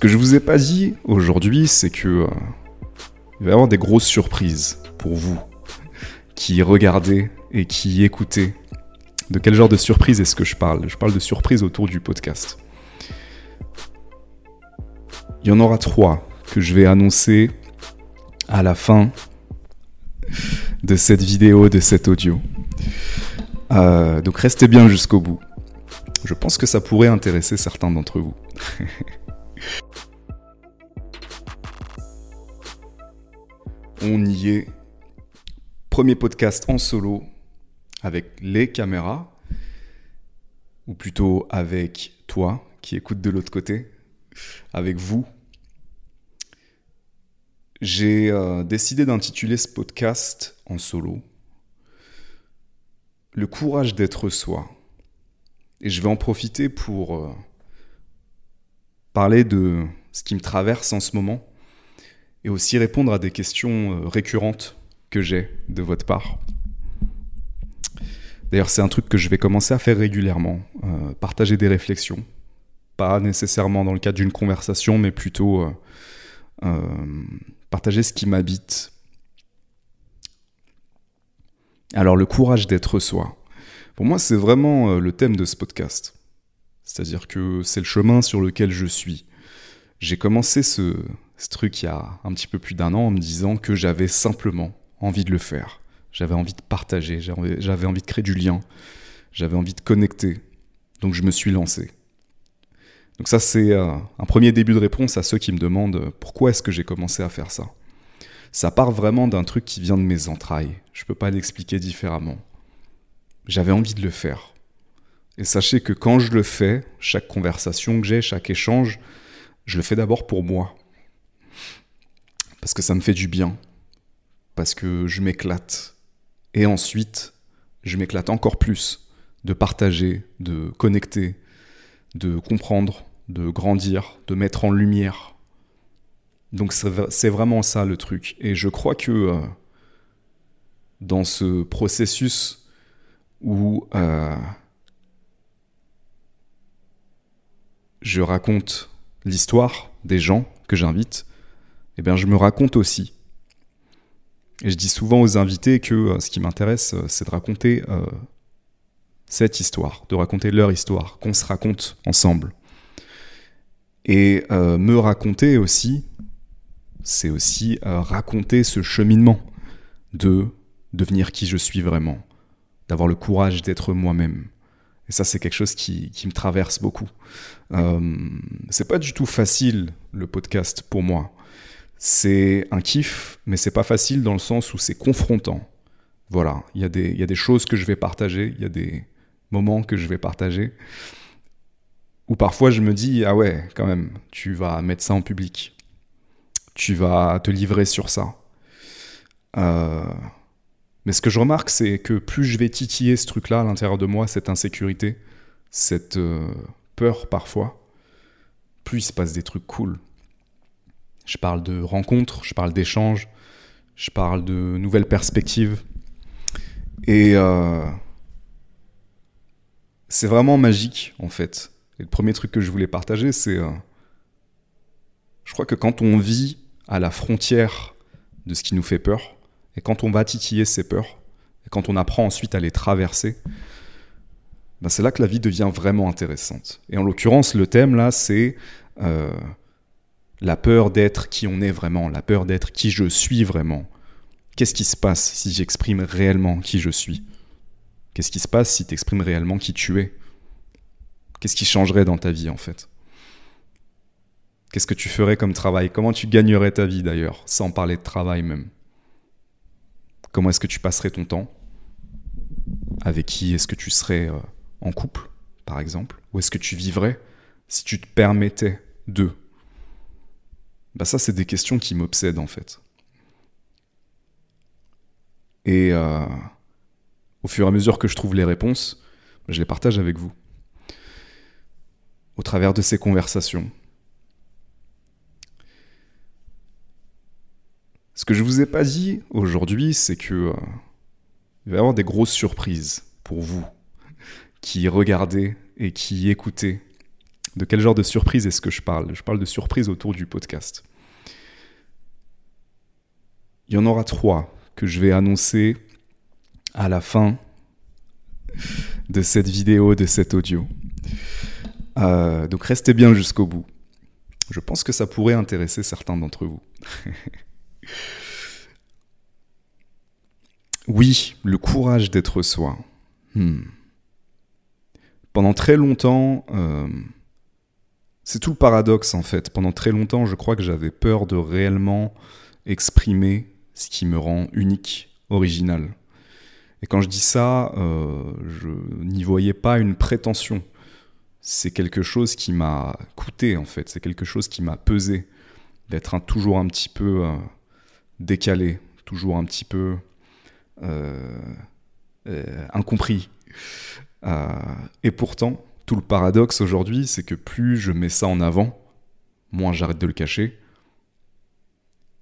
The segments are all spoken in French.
Ce que je vous ai pas dit aujourd'hui, c'est que euh, il va y avoir des grosses surprises pour vous qui regardez et qui écoutez. De quel genre de surprise est-ce que je parle? Je parle de surprises autour du podcast. Il y en aura trois que je vais annoncer à la fin de cette vidéo, de cet audio. Euh, donc restez bien jusqu'au bout. Je pense que ça pourrait intéresser certains d'entre vous. On y est. Premier podcast en solo avec les caméras, ou plutôt avec toi qui écoute de l'autre côté, avec vous. J'ai euh, décidé d'intituler ce podcast en solo Le courage d'être soi. Et je vais en profiter pour euh, parler de ce qui me traverse en ce moment et aussi répondre à des questions euh, récurrentes que j'ai de votre part. D'ailleurs, c'est un truc que je vais commencer à faire régulièrement, euh, partager des réflexions, pas nécessairement dans le cadre d'une conversation, mais plutôt euh, partager ce qui m'habite. Alors, le courage d'être soi. Pour moi, c'est vraiment le thème de ce podcast. C'est-à-dire que c'est le chemin sur lequel je suis. J'ai commencé ce, ce truc il y a un petit peu plus d'un an en me disant que j'avais simplement envie de le faire. J'avais envie de partager, j'avais envie de créer du lien, j'avais envie de connecter. Donc je me suis lancé. Donc ça c'est euh, un premier début de réponse à ceux qui me demandent euh, pourquoi est-ce que j'ai commencé à faire ça? Ça part vraiment d'un truc qui vient de mes entrailles. Je ne peux pas l'expliquer différemment. J'avais envie de le faire. Et sachez que quand je le fais, chaque conversation que j'ai, chaque échange, je le fais d'abord pour moi parce que ça me fait du bien, parce que je m'éclate. Et ensuite, je m'éclate encore plus de partager, de connecter, de comprendre, de grandir, de mettre en lumière. Donc c'est vraiment ça le truc. Et je crois que euh, dans ce processus où euh, je raconte l'histoire des gens que j'invite, eh bien, je me raconte aussi. Et je dis souvent aux invités que euh, ce qui m'intéresse, euh, c'est de raconter euh, cette histoire, de raconter leur histoire, qu'on se raconte ensemble. Et me raconter aussi, c'est aussi raconter ce cheminement de devenir qui je suis vraiment, d'avoir le courage d'être moi-même. Et ça, c'est quelque chose qui, qui, me traverse beaucoup. c'est pas du tout facile le podcast pour moi c'est un kiff, mais c'est pas facile dans le sens où c'est confrontant. Voilà, il y, a des, y a des choses que je vais partager, il y a des moments que je vais partager, où parfois je me dis, ah ouais, quand même, tu vas mettre ça en public, tu vas te livrer sur ça. Euh, mais ce que je remarque, c'est que plus je vais titiller ce truc-là à l'intérieur de moi, cette insécurité, cette euh, peur parfois, plus il se passe des trucs cool. Je parle de rencontres, je parle d'échanges, je parle de nouvelles perspectives. Et euh, c'est vraiment magique, en fait. Et le premier truc que je voulais partager, c'est... Euh, je crois que quand on vit à la frontière de ce qui nous fait peur, et quand on va titiller ces peurs, et quand on apprend ensuite à les traverser, ben c'est là que la vie devient vraiment intéressante. Et en l'occurrence, le thème là, c'est euh, la peur d'être qui on est vraiment, la peur d'être qui je suis vraiment. Qu'est-ce qui se passe si j'exprime réellement qui je suis? Qu'est-ce qui se passe si tu exprimes réellement qui tu es? Qu'est-ce qui changerait dans ta vie en fait? Qu'est-ce que tu ferais comme travail? Comment tu gagnerais ta vie d'ailleurs, sans parler de travail même? Comment est-ce que tu passerais ton temps? Avec qui est-ce que tu serais euh, en couple, par exemple? Ou est-ce que tu vivrais si tu te permettais de bah ça, c'est des questions qui m'obsèdent en fait. Et euh, au fur et à mesure que je trouve les réponses, je les partage avec vous. Au travers de ces conversations. Ce que je vous ai pas dit aujourd'hui, c'est que euh, il va y avoir des grosses surprises pour vous qui regardez et qui écoutez De quel genre de surprise est-ce que je parle? Je parle de surprise autour du podcast. Il y en aura trois que je vais annoncer à la fin de cette vidéo, de cet audio. Euh, donc restez bien jusqu'au bout. Je pense que ça pourrait intéresser certains d'entre vous. oui, le courage d'être soi. Hmm. Pendant très longtemps, euh, c'est tout le paradoxe en fait. Pendant très longtemps, je crois que j'avais peur de réellement exprimer ce qui me rend unique, original. Et quand je dis ça, euh, je n'y voyais pas une prétention. C'est quelque chose qui m'a coûté en fait, c'est quelque chose qui m'a pesé d'être toujours un petit peu euh, décalé, toujours un petit peu euh, incompris. et pourtant, tout le paradoxe aujourd'hui, c'est que plus je mets ça en avant, moins j'arrête de le cacher,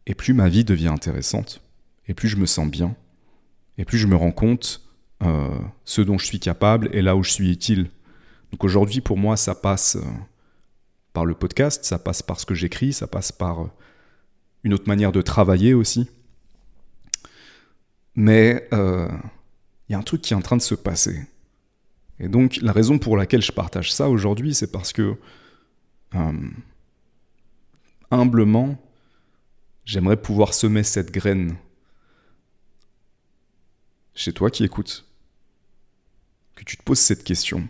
et plus ma vie devient intéressante, et plus je me sens bien, et plus je me rends compte euh, ce dont je suis capable et là où je suis utile. Donc aujourd'hui, pour moi, ça passe euh, par le podcast, ça passe par ce que j'écris, ça passe par euh, une autre manière de travailler aussi. Mais il y a un truc qui est en train de se passer. Et donc la raison pour laquelle je partage ça aujourd'hui, c'est parce que humblement, j'aimerais pouvoir semer cette graine chez toi qui écoutes, que tu te poses cette question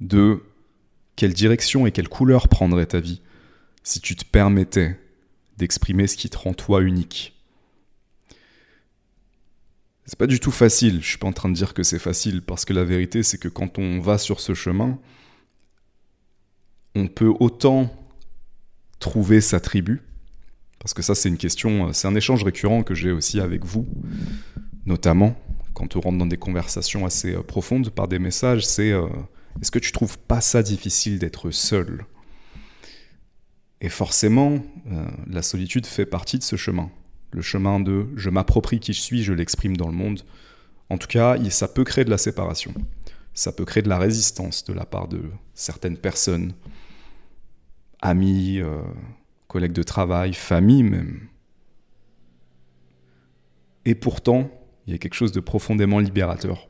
de quelle direction et quelle couleur prendrait ta vie si tu te permettais d'exprimer ce qui te rend toi unique. C'est pas du tout facile, je suis pas en train de dire que c'est facile, parce que la vérité c'est que quand on va sur ce chemin, on peut autant trouver sa tribu, parce que ça c'est une question, c'est un échange récurrent que j'ai aussi avec vous, notamment quand on rentre dans des conversations assez euh, profondes par des messages, c'est euh, est-ce que tu trouves pas ça difficile d'être seul? Et forcément, euh, la solitude fait partie de ce chemin. Le chemin de je m'approprie qui je suis, je l'exprime dans le monde. En tout cas, ça peut créer de la séparation. Ça peut créer de la résistance de la part de certaines personnes, amis, collègues de travail, famille même. Et pourtant, il y a quelque chose de profondément libérateur.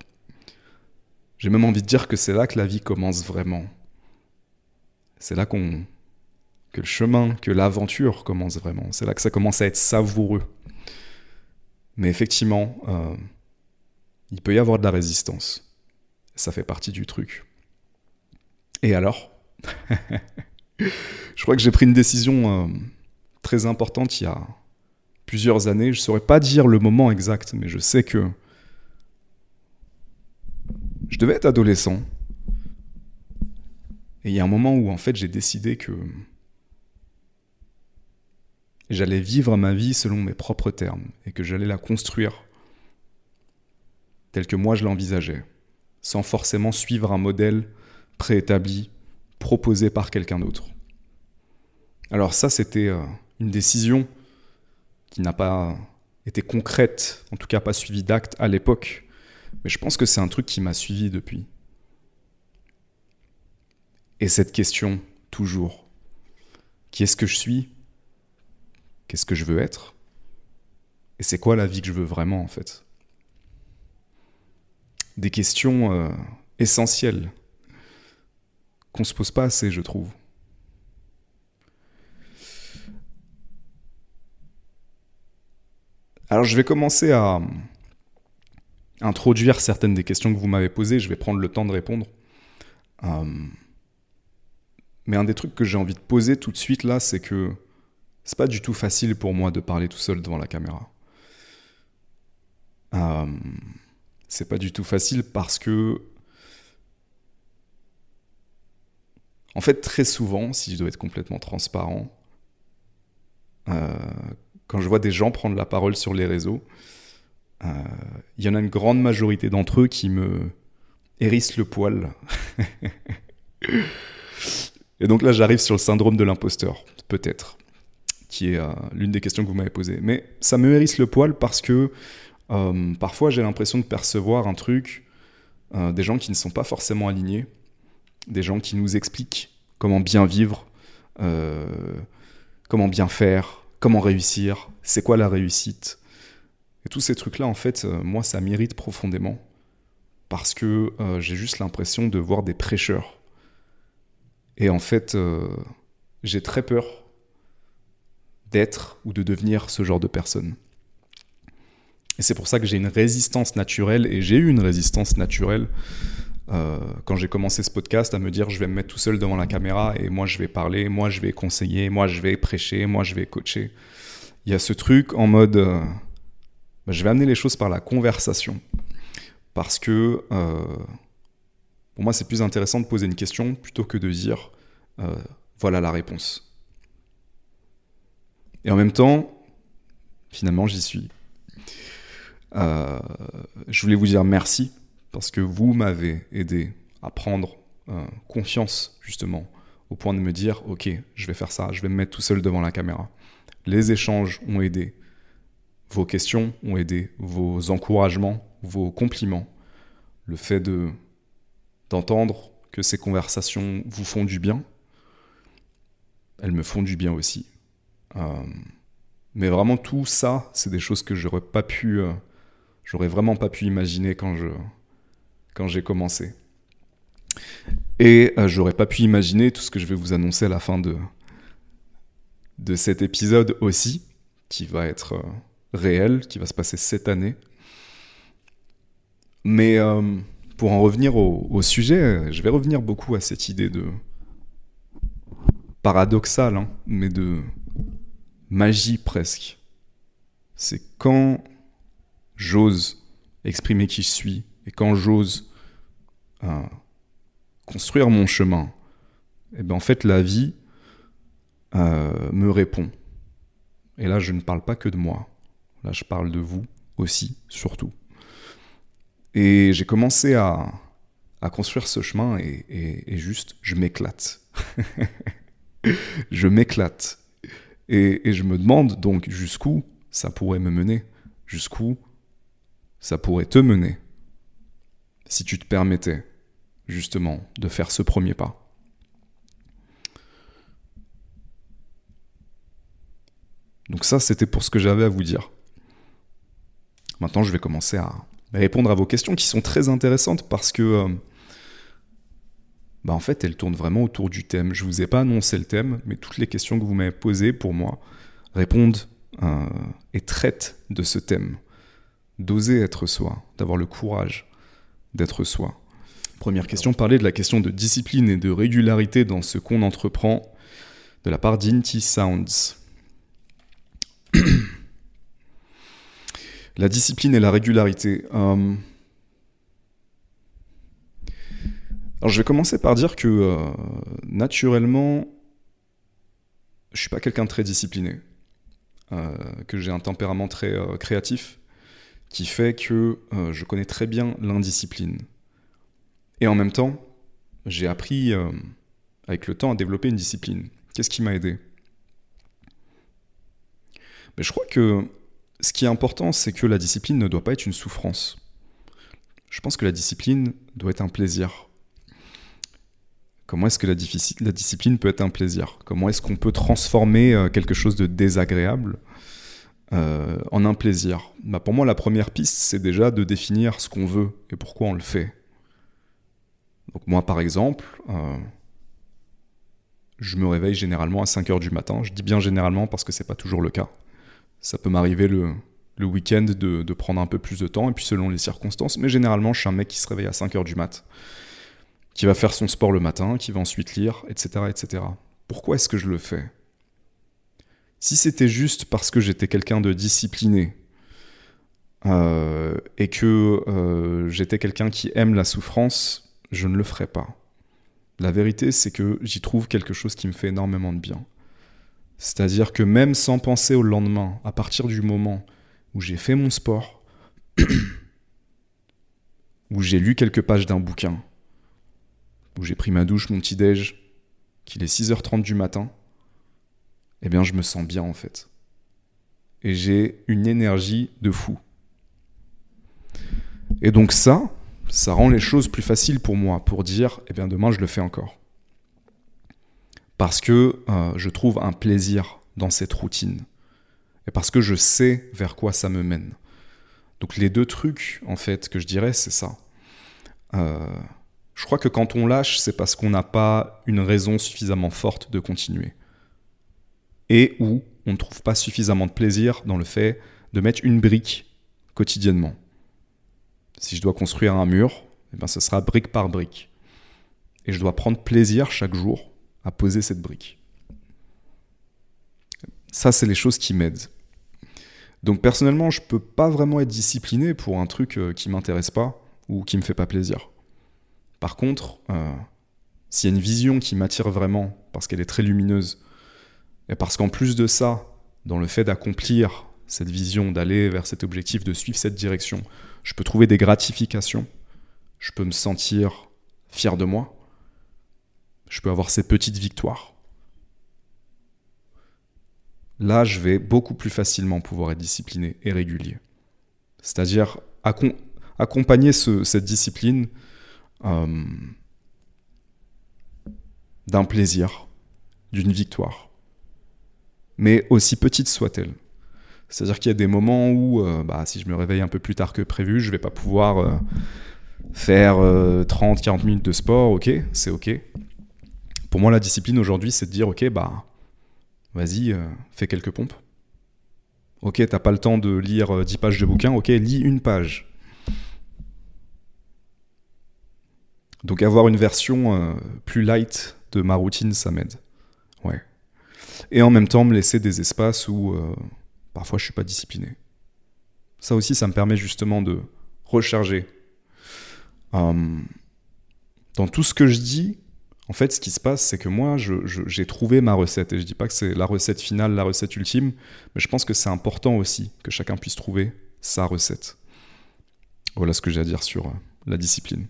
J'ai même envie de dire que c'est là que la vie commence vraiment. C'est là qu'on que le chemin, que l'aventure commence vraiment. C'est là que ça commence à être savoureux. Mais effectivement, euh, il peut y avoir de la résistance. Ça fait partie du truc. Et alors Je crois que j'ai pris une décision euh, très importante il y a plusieurs années. Je ne saurais pas dire le moment exact, mais je sais que je devais être adolescent. Et il y a un moment où en fait j'ai décidé que j'allais vivre ma vie selon mes propres termes et que j'allais la construire telle que moi je l'envisageais, sans forcément suivre un modèle préétabli proposé par quelqu'un d'autre. Alors ça c'était euh, une décision qui n'a pas été concrète, en tout cas pas suivi d'acte à l'époque. Mais je pense que c'est un truc qui m'a suivi depuis. Et cette question, toujours, qui est-ce que je suis? Qu'est-ce que je veux être? Et c'est quoi la vie que je veux vraiment en fait? Des questions euh, essentielles qu'on se pose pas assez, je trouve. Alors je vais commencer à introduire certaines des questions que vous m'avez posées, je vais prendre le temps de répondre. Euh, mais un des trucs que j'ai envie de poser tout de suite là, c'est que c'est pas du tout facile pour moi de parler tout seul devant la caméra. Euh, c'est pas du tout facile parce que en fait très souvent, si je dois être complètement transparent, euh, quand je vois des gens prendre la parole sur les réseaux, euh, il y en a une grande majorité d'entre eux qui me hérissent le poil. Et donc là, j'arrive sur le syndrome de l'imposteur, peut-être, qui est euh, l'une des questions que vous m'avez posées. Mais ça me hérisse le poil parce que euh, parfois j'ai l'impression de percevoir un truc, des gens qui ne sont pas forcément alignés, des gens qui nous expliquent comment bien vivre, euh, comment bien faire, comment réussir, c'est quoi la réussite. Et tous ces trucs-là, en fait, euh, moi, ça m'irrite profondément parce que euh, j'ai juste l'impression de voir des prêcheurs. Et en fait, j'ai très peur d'être ou de devenir ce genre de personne. Et c'est pour ça que j'ai une résistance naturelle, et j'ai eu une résistance naturelle euh, quand j'ai commencé ce podcast à me dire je vais me mettre tout seul devant la caméra et moi je vais parler, moi je vais conseiller, moi je vais prêcher, moi je vais coacher. Il y a ce truc en mode euh, bah, je vais amener les choses par la conversation. Parce que euh, pour moi c'est plus intéressant de poser une question plutôt que de dire voilà la réponse. Et en même temps, finalement j'y suis. je voulais vous dire merci parce que vous m'avez aidé à prendre euh, confiance justement au point de me dire ok je vais faire ça, je vais me mettre tout seul devant la caméra. Les échanges ont aidé, vos questions ont aidé, vos encouragements, vos compliments, le fait de d'entendre que ces conversations vous font du bien, elles me font du bien aussi. Euh, mais vraiment tout ça, c'est des choses que j'aurais pas pu, euh, j'aurais vraiment pas pu imaginer quand je quand j'ai commencé. Et euh, j'aurais pas pu imaginer tout ce que je vais vous annoncer à la fin de, de cet épisode aussi, qui va être réel, qui va se passer cette année. Mais pour en revenir au, sujet, je vais revenir beaucoup à cette idée de paradoxale, hein, mais de magie presque. C'est quand j'ose exprimer qui je suis, et quand j'ose euh, construire mon chemin, et eh ben en fait la vie euh, me répond. Et là je ne parle pas que de moi, là je parle de vous aussi, surtout. Et j'ai commencé à, à, construire ce chemin et, et, juste je m'éclate. je m'éclate. Et, je me demande donc jusqu'où ça pourrait me mener, jusqu'où ça pourrait te mener si tu te permettais justement de faire ce premier pas. Donc ça, c'était pour ce que j'avais à vous dire. Maintenant, je vais commencer à répondre à vos questions qui sont très intéressantes parce que, euh, bah en fait, elles tournent vraiment autour du thème. Je vous ai pas annoncé le thème, mais toutes les questions que vous m'avez posées pour moi répondent euh, et traitent de ce thème. D'oser être soi, d'avoir le courage d'être soi. Première question, parler de la question de discipline et de régularité dans ce qu'on entreprend de la part d'Inti Sounds. la discipline et la régularité. Euh, alors je vais commencer par dire que euh, naturellement, je suis pas quelqu'un de très discipliné, euh, que j'ai un tempérament très créatif qui fait que euh, je connais très bien l'indiscipline. Et en même temps, j'ai appris euh, avec le temps à développer une discipline. Qu'est-ce qui m'a aidé? Mais Je crois que ce qui est important, c'est que la discipline ne doit pas être une souffrance. Je pense que la discipline doit être un plaisir. Comment est-ce que la, discipline peut être un plaisir? Comment est-ce qu'on peut transformer euh, quelque chose de désagréable euh, en un plaisir? Bah Pour moi, la première piste, c'est déjà de définir ce qu'on veut et pourquoi on le fait. Moi, par exemple, euh, je me réveille généralement à 5 heures du matin. Je dis bien généralement parce que c'est pas toujours le cas. Ça peut m'arriver le, week-end de, prendre un peu plus de temps, et puis selon les circonstances. Mais généralement, je suis un mec qui se réveille à 5 heures du mat, qui va faire son sport le matin, qui va ensuite lire, etc. etc. Pourquoi est-ce que je le fais? Si c'était juste parce que j'étais quelqu'un de discipliné euh, et que euh, j'étais quelqu'un qui aime la souffrance, je ne le ferais pas. La vérité, c'est que j'y trouve quelque chose qui me fait énormément de bien. C'est-à-dire que même sans penser au lendemain, à partir du moment où j'ai fait mon sport, où j'ai lu quelques pages d'un bouquin, où j'ai pris ma douche, mon petit-déj, qu'il est 6h30 du matin, eh bien je me sens bien en fait. Et j'ai une énergie de fou. Et donc ça, ça rend les choses plus faciles pour moi, pour dire, eh bien demain je le fais encore. Parce que euh, je trouve un plaisir dans cette routine. Et parce que je sais vers quoi ça me mène. Donc les deux trucs, en fait, que je dirais, c'est ça. Euh, je crois que quand on lâche, c'est parce qu'on n'a pas une raison suffisamment forte de continuer. Et ou on ne trouve pas suffisamment de plaisir dans le fait de mettre une brique quotidiennement. Si je dois construire un mur, eh ben, ce sera brique par brique. Et je dois prendre plaisir chaque jour à poser cette brique. Ça, c'est les choses qui m'aident. Donc personnellement, je ne peux pas vraiment être discipliné pour un truc euh, qui m'intéresse pas ou qui me fait pas plaisir. Par contre, euh, s'il y a une vision qui m'attire vraiment parce qu'elle est très lumineuse et parce qu'en plus de ça, dans le fait d'accomplir cette vision, d'aller vers cet objectif, de suivre cette direction, je peux trouver des gratifications, je peux me sentir fier de moi, je peux avoir ces petites victoires. Là, je vais beaucoup plus facilement pouvoir être discipliné et régulier. C'est-à-dire accompagner cette discipline euh, d'un plaisir, d'une victoire, mais aussi petite soit-elle. C'est-à-dire qu'il y a des moments où, euh, bah, si je me réveille un peu plus tard que prévu, je ne vais pas pouvoir euh, faire 30-40 minutes de sport, ok, c'est ok. Pour moi, la discipline aujourd'hui, c'est de dire, ok, bah, vas-y, fais quelques pompes. Ok, t'as pas le temps de lire 10 pages de bouquin, ok, lis une page. Donc avoir une version euh, plus light de ma routine, ça m'aide. Ouais. Et en même temps, me laisser des espaces où euh, parfois je suis pas discipliné. Ça aussi, ça me permet justement de recharger. Hum, dans tout ce que je dis, en fait, ce qui se passe, c'est que moi, j'ai trouvé ma recette. Et je dis pas que c'est la recette finale, la recette ultime, mais je pense que c'est important aussi que chacun puisse trouver sa recette. Voilà ce que j'ai à dire sur euh, la discipline.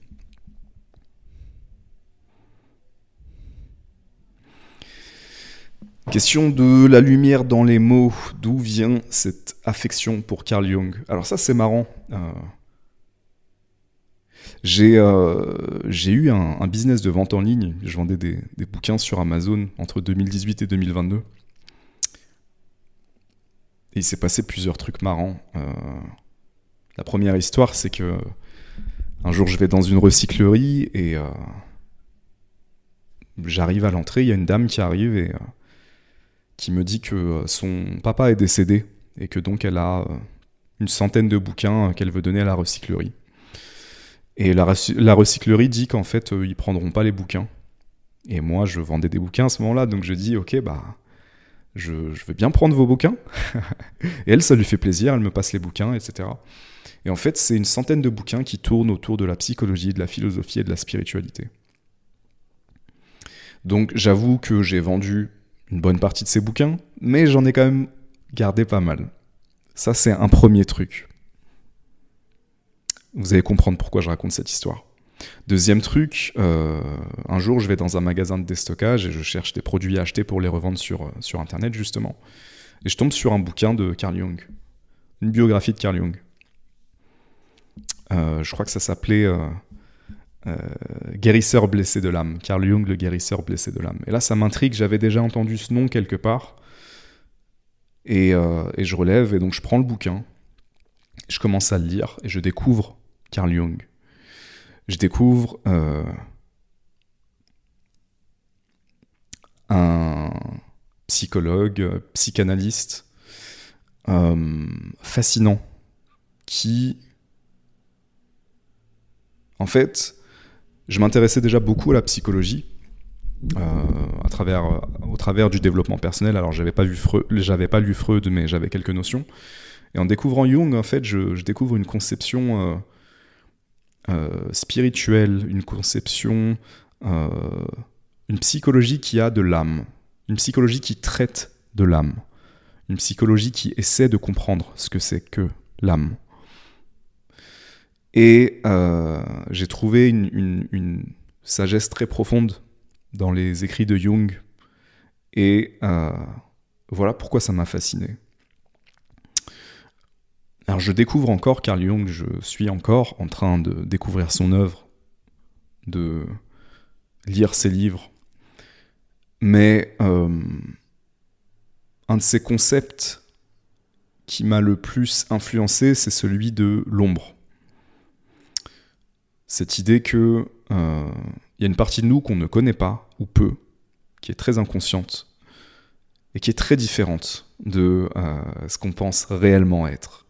Question de la lumière dans les mots. D'où vient cette affection pour Carl Jung? Alors ça c'est marrant. Euh, euh, j'ai eu un, business de vente en ligne. Je vendais des, bouquins sur Amazon entre 2018 et 2022. Et il s'est passé plusieurs trucs marrants. Euh, la première histoire, c'est que un jour je vais dans une recyclerie et j'arrive à l'entrée. Il y a une dame qui arrive et qui me dit que euh, son papa est décédé et que donc elle a euh, une centaine de bouquins euh, qu'elle veut donner à la recyclerie. Et la, recyclerie dit qu'en fait, ils prendront pas les bouquins. Et moi, je vendais des bouquins à ce moment-là, donc je dis, ok, bah, je, veux bien prendre vos bouquins. et elle, ça lui fait plaisir, elle me passe les bouquins, etc. Et en fait, c'est une centaine de bouquins qui tournent autour de la psychologie, de la philosophie et de la spiritualité. Donc j'avoue que j'ai vendu une bonne partie de ces bouquins, mais j'en ai quand même gardé pas mal. Ça, c'est un premier truc. Vous allez comprendre pourquoi je raconte cette histoire. Deuxième truc, euh, un jour je vais dans un magasin de déstockage et je cherche des produits à acheter pour les revendre sur, euh, Internet justement. Et je tombe sur un bouquin de Carl Jung, une biographie de Carl Jung. Euh, je crois que ça s'appelait guérisseur blessé de l'âme, Carl Jung, le guérisseur blessé de l'âme. Et là, ça m'intrigue, j'avais déjà entendu ce nom quelque part. Et, euh, je relève, et donc je prends le bouquin, je commence à le lire, et je découvre Carl Jung. Je découvre euh, un psychologue, psychanalyste, fascinant, qui, en fait, je m'intéressais déjà beaucoup à la psychologie. Euh, euh, au travers du développement personnel. Alors, j'avais pas, vu Freud, pas lu Freud, mais j'avais quelques notions. Et en découvrant Jung, en fait, je, découvre une conception euh, spirituelle, une conception, une psychologie qui a de l'âme, une psychologie qui traite de l'âme, une psychologie qui essaie de comprendre ce que c'est que l'âme. Et euh, j'ai trouvé une, sagesse très profonde dans les écrits de Jung. Et euh, voilà pourquoi ça m'a fasciné. alors je découvre encore Carl Jung, je suis encore en train de découvrir son œuvre, de lire ses livres, mais euh, un de ses concepts qui m'a le plus influencé, c'est celui de l'ombre. Cette idée que euh, il y a une partie de nous qu'on ne connaît pas ou peu, qui est très inconsciente et qui est très différente de euh, ce qu'on pense réellement être.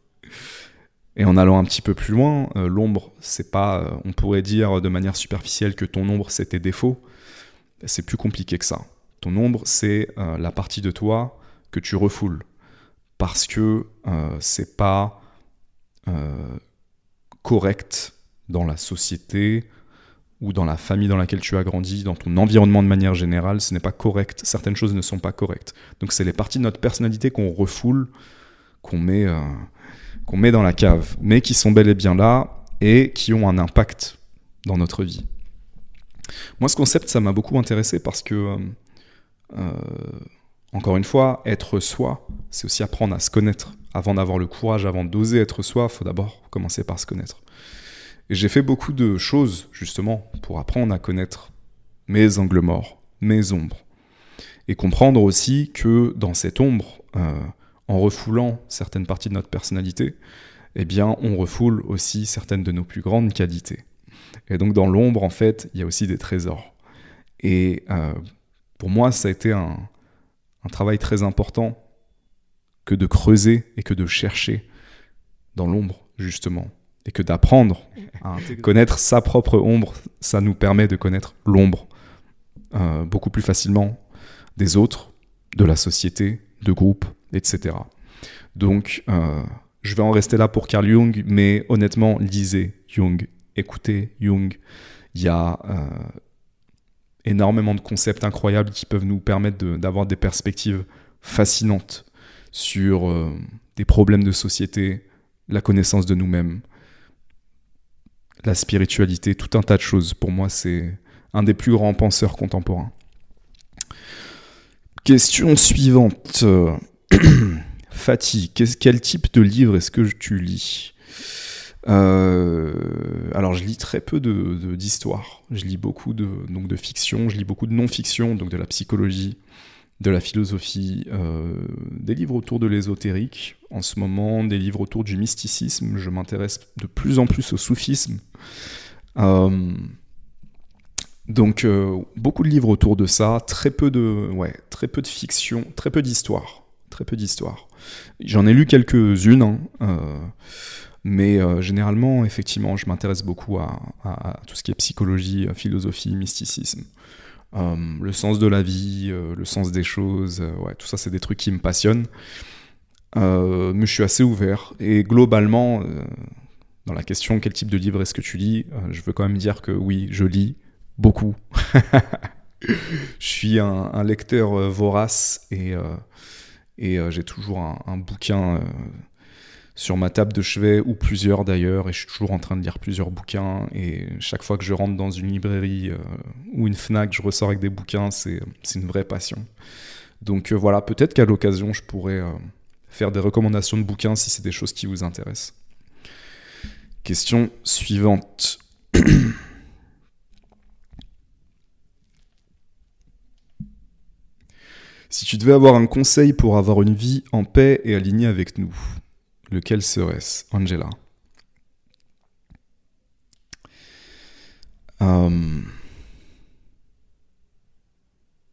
Et en allant un petit peu plus loin, euh, l'ombre, c'est pas, on pourrait dire de manière superficielle que ton ombre c'est tes défauts. C'est plus compliqué que ça. Ton ombre, c'est la partie de toi que tu refoules parce que c'est pas correct dans la société, ou dans la famille dans laquelle tu as grandi, dans ton environnement de manière générale, ce n'est pas correct. Certaines choses ne sont pas correctes. Donc c'est les parties de notre personnalité qu'on refoule, qu'on met, euh, qu'on met dans la cave, mais qui sont bel et bien là et qui ont un impact dans notre vie. Moi, ce concept, ça m'a beaucoup intéressé parce que, euh, euh, encore une fois, être soi, c'est aussi apprendre à se connaître. Avant d'avoir le courage, avant d'oser être soi, il faut d'abord commencer par se connaître. Et j'ai fait beaucoup de choses, justement, pour apprendre à connaître mes angles morts, mes ombres. Et comprendre aussi que dans cette ombre, euh, en refoulant certaines parties de notre personnalité, eh bien, on refoule aussi certaines de nos plus grandes qualités. Et donc, dans l'ombre, en fait, il y a aussi des trésors. Et euh, pour moi, ça a été un, un travail très important que de creuser et que de chercher dans l'ombre, justement, et que d'apprendre à connaître sa propre ombre, ça nous permet de connaître l'ombre euh, beaucoup plus facilement des autres, de la société, de groupes, etc. Donc, euh, je vais en rester là pour Carl Jung, mais honnêtement, lisez Jung, écoutez Jung. Il y a euh, énormément de concepts incroyables qui peuvent nous permettre d'avoir des perspectives fascinantes sur des problèmes de société, la connaissance de nous-mêmes, la spiritualité, tout un tas de choses. Pour moi, c'est un des plus grands penseurs contemporains. Question suivante. Fatih, quel type de livre est-ce que tu lis? Euh, alors je lis très peu d'histoires, de, je lis beaucoup de, donc de fiction, je lis beaucoup de non-fiction, donc de la psychologie, de la philosophie, euh, des livres autour de l'ésotérique, en ce moment des livres autour du mysticisme, je m'intéresse de plus en plus au soufisme. Euh, donc euh, beaucoup de livres autour de ça, très peu de, ouais, très peu de fiction, très peu d'histoire. J'en ai lu quelques-unes, hein, mais généralement, effectivement, je m'intéresse beaucoup à, tout ce qui est psychologie, philosophie, mysticisme. Euh, le sens de la vie, euh, le sens des choses, euh, tout ça c'est des trucs qui me passionnent. mais je suis assez ouvert. Et globalement, dans la question quel type de livre est-ce que tu lis, je veux quand même dire que oui, je lis beaucoup. je suis un, lecteur vorace et, j'ai toujours un bouquin sur ma table de chevet, ou plusieurs d'ailleurs, et je suis toujours en train de lire plusieurs bouquins, et chaque fois que je rentre dans une librairie euh, ou une FNAC, je ressors avec des bouquins, c'est une vraie passion. Donc euh, voilà, peut-être qu'à l'occasion, je pourrais euh, faire des recommandations de bouquins si c'est des choses qui vous intéressent. Question suivante. si tu devais avoir un conseil pour avoir une vie en paix et alignée avec nous, Lequel serait-ce, Angela? Euh,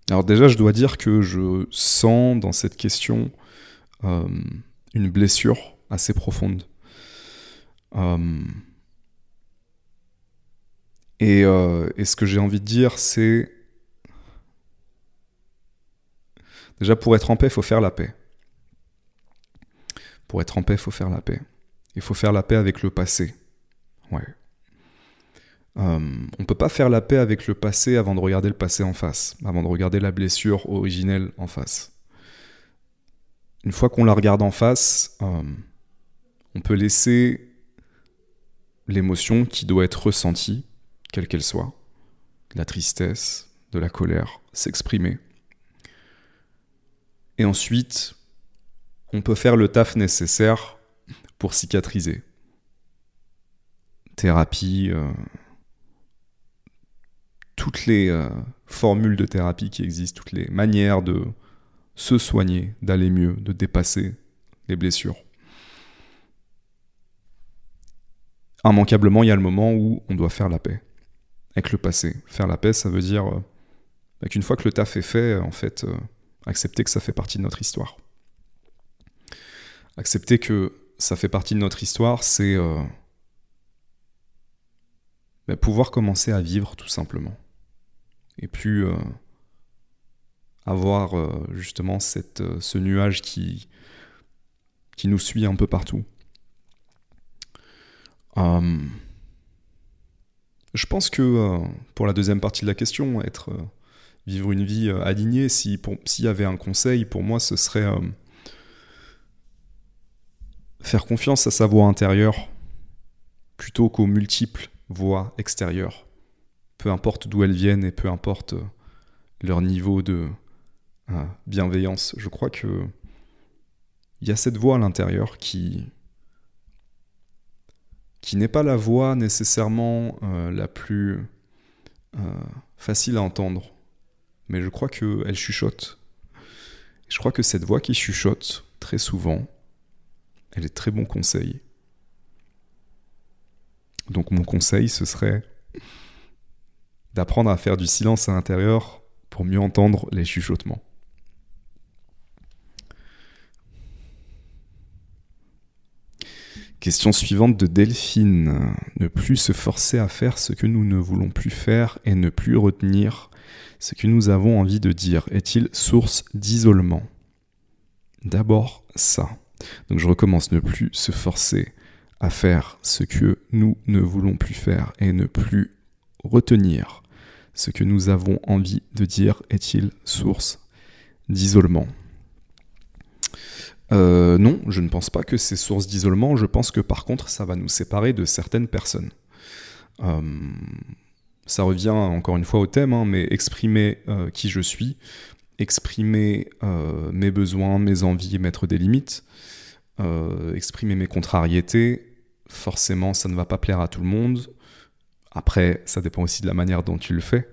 Alors déjà, je dois dire que je sens dans cette question euh, une blessure assez profonde. Euh, et, et, ce que j'ai envie de dire, c'est... Déjà, pour être en paix, il faut faire la paix. Pour être en paix, il faut faire la paix. Il faut faire la paix avec le passé. Euh, on peut pas faire la paix avec le passé avant de regarder le passé en face, avant de regarder la blessure originelle en face. Une fois qu'on la regarde en face, euh, on peut laisser l'émotion qui doit être ressentie, quelle qu'elle soit, de la tristesse, de la colère, s'exprimer. Et ensuite, on peut faire le taf nécessaire pour cicatriser. Thérapie, euh, toutes les euh, formules de thérapie qui existent, toutes les manières de se soigner, d'aller mieux, de dépasser les blessures. Immanquablement, il y a le moment où on doit faire la paix avec le passé. Faire la paix, ça veut dire euh, bah, qu'une fois que le taf est fait, en fait, accepter que ça fait partie de notre histoire. Accepter que ça fait partie de notre histoire, c'est euh, bah, pouvoir commencer à vivre tout simplement. Et puis euh, avoir euh, justement cette, ce nuage qui, qui nous suit un peu partout. je pense que pour la deuxième partie de la question, être vivre une vie alignée, s'il y avait un conseil, pour moi, ce serait faire confiance à sa voix intérieure plutôt qu'aux multiples voix extérieures, peu importe d'où elles viennent et peu importe euh, leur niveau de euh, bienveillance. Je crois que il y a cette voix à l'intérieur qui qui n'est pas la voix nécessairement euh, la plus facile à entendre, mais je crois qu'elle chuchote. Je crois que cette voix qui chuchote très souvent, elle est très bon conseil. Donc mon conseil, ce serait d'apprendre à faire du silence à l'intérieur pour mieux entendre les chuchotements. Question suivante de Delphine. Ne plus se forcer à faire ce que nous ne voulons plus faire et ne plus retenir ce que nous avons envie de dire est-il source d'isolement? D'abord ça. Donc je recommence, ne plus se forcer à faire ce que nous ne voulons plus faire et ne plus retenir ce que nous avons envie de dire est-il source d'isolement? Euh, non, je ne pense pas que c'est source d'isolement, je pense que par contre ça va nous séparer de certaines personnes. Euh, ça revient encore une fois au thème, hein, mais exprimer euh, qui je suis, exprimer mes besoins, mes envies, mettre des limites, euh, exprimer mes contrariétés, forcément ça ne va pas plaire à tout le monde. Après, ça dépend aussi de la manière dont tu le fais.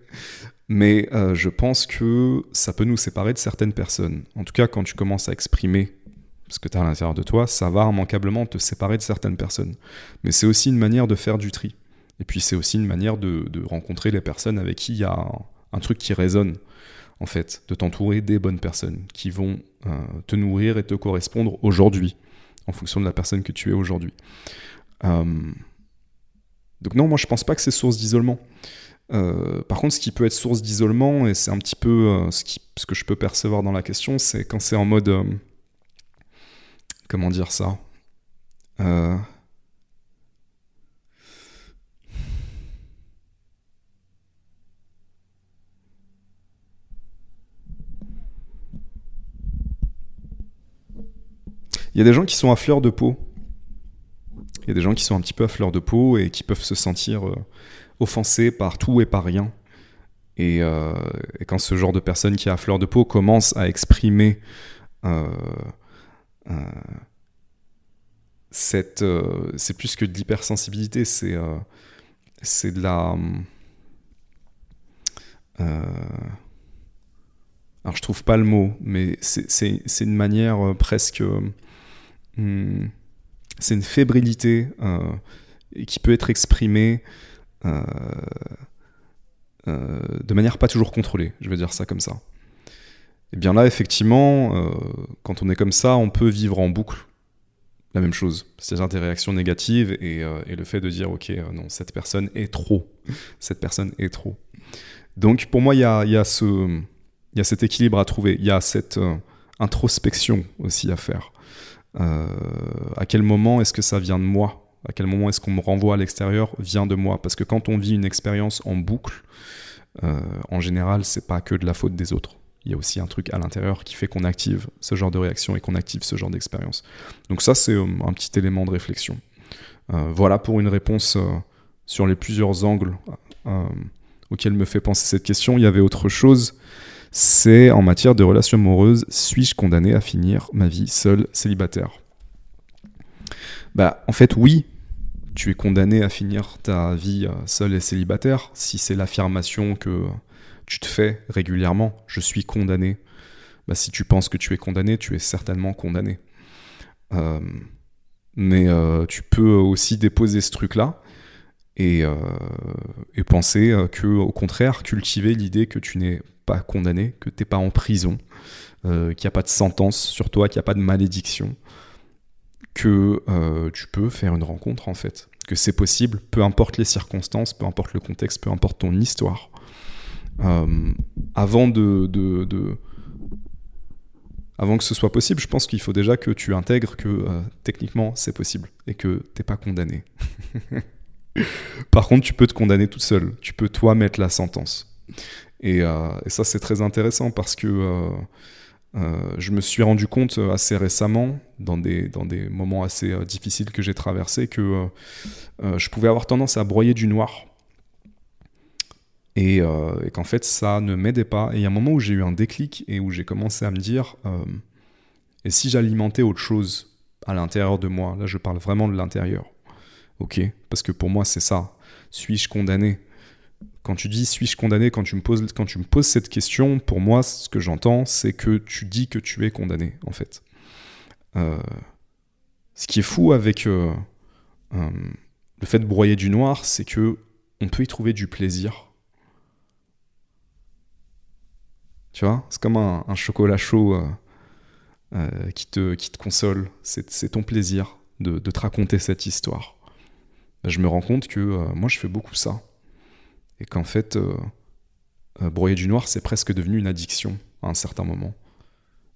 Mais euh, je pense que ça peut nous séparer de certaines personnes. En tout cas, quand tu commences à exprimer ce que tu as à l'intérieur de toi, ça va immanquablement te séparer de certaines personnes. Mais c'est aussi une manière de faire du tri. Et puis c'est aussi une manière de, rencontrer les personnes avec qui il y a un, truc qui résonne, en fait, de t'entourer des bonnes personnes qui vont euh, te nourrir et te correspondre aujourd'hui en fonction de la personne que tu es aujourd'hui. Euh, donc non, moi je pense pas que c'est source d'isolement. Euh, par contre, ce qui peut être source d'isolement, et c'est un petit peu ce, que je peux percevoir dans la question, c'est quand c'est en mode... comment dire ça? Il y a des gens qui sont à fleur de peau. Il y a des gens qui sont un petit peu à fleur de peau et qui peuvent se sentir euh, offensés par tout et par rien. Euh, et, quand ce genre de personne qui est à fleur de peau commence à exprimer euh, cette. c'est plus que de l'hypersensibilité, c'est c'est de la. alors je trouve pas le mot, mais c'est une manière presque Hmm. c'est une fébrilité euh, qui peut être exprimée euh, euh, de manière pas toujours contrôlée, je vais dire ça comme ça. Et bien là, effectivement, quand on est comme ça, on peut vivre en boucle la même chose, c'est-à-dire des réactions négatives et, le fait de dire, ok, non, cette personne est trop, cette personne est trop. Donc pour moi, il y, a y a, cet équilibre à trouver, il y a cette introspection aussi à faire. Euh, à quel moment est-ce que ça vient de moi? À quel moment est-ce qu'on me renvoie à l'extérieur vient de moi? Parce que quand on vit une expérience en boucle, euh, en général, c'est pas que de la faute des autres. Il y a aussi un truc à l'intérieur qui fait qu'on active ce genre de réaction et qu'on active ce genre d'expérience. Donc ça, c'est euh, un petit élément de réflexion. voilà pour une réponse sur les plusieurs angles auxquels me fait penser cette question. Il y avait autre chose c'est en matière de relations amoureuses, suis-je condamné à finir ma vie seul célibataire? Bah, en fait, oui, tu es condamné à finir ta vie euh, seul et célibataire si c'est l'affirmation que tu te fais régulièrement. Je suis condamné. Bah, si tu penses que tu es condamné, tu es certainement condamné. Euh, mais euh, tu peux aussi déposer ce truc-là et, et penser que, au contraire, cultiver l'idée que tu n'es pas condamné, que tu n'es pas en prison, qu'il n'y a pas de sentence sur toi, qu'il n'y a pas de malédiction, que euh, tu peux faire une rencontre en fait, que c'est possible, peu importe les circonstances, peu importe le contexte, peu importe ton histoire. Euh, avant de, de, avant que ce soit possible, je pense qu'il faut déjà que tu intègres que euh, techniquement c'est possible et que t'es pas condamné. Par contre, tu peux te condamner tout seul. Tu peux toi mettre la sentence. Et, et ça c'est très intéressant parce que euh, je me suis rendu compte euh, assez récemment, dans des, dans des moments assez euh, difficiles que j'ai traversés, que je pouvais avoir tendance à broyer du noir. Et, qu'en fait, ça ne m'aidait pas. Et il y a un moment où j'ai eu un déclic et où j'ai commencé à me dire et si j'alimentais autre chose à l'intérieur de moi Là, je parle vraiment de l'intérieur. Ok? Parce que pour moi, c'est ça. Suis-je condamné? Quand tu dis suis-je condamné, quand tu, me poses, quand tu me poses cette question, pour moi, ce que j'entends, c'est que tu dis que tu es condamné, en fait. Euh, ce qui est fou avec euh, euh, le fait de broyer du noir, c'est que on peut y trouver du plaisir. Tu vois, c'est comme un, chocolat chaud qui, te, qui te console. C'est ton plaisir de, te raconter cette histoire. Ben, je me rends compte que moi, je fais beaucoup ça et qu'en fait, euh, euh, broyer du noir, c'est presque devenu une addiction à un certain moment.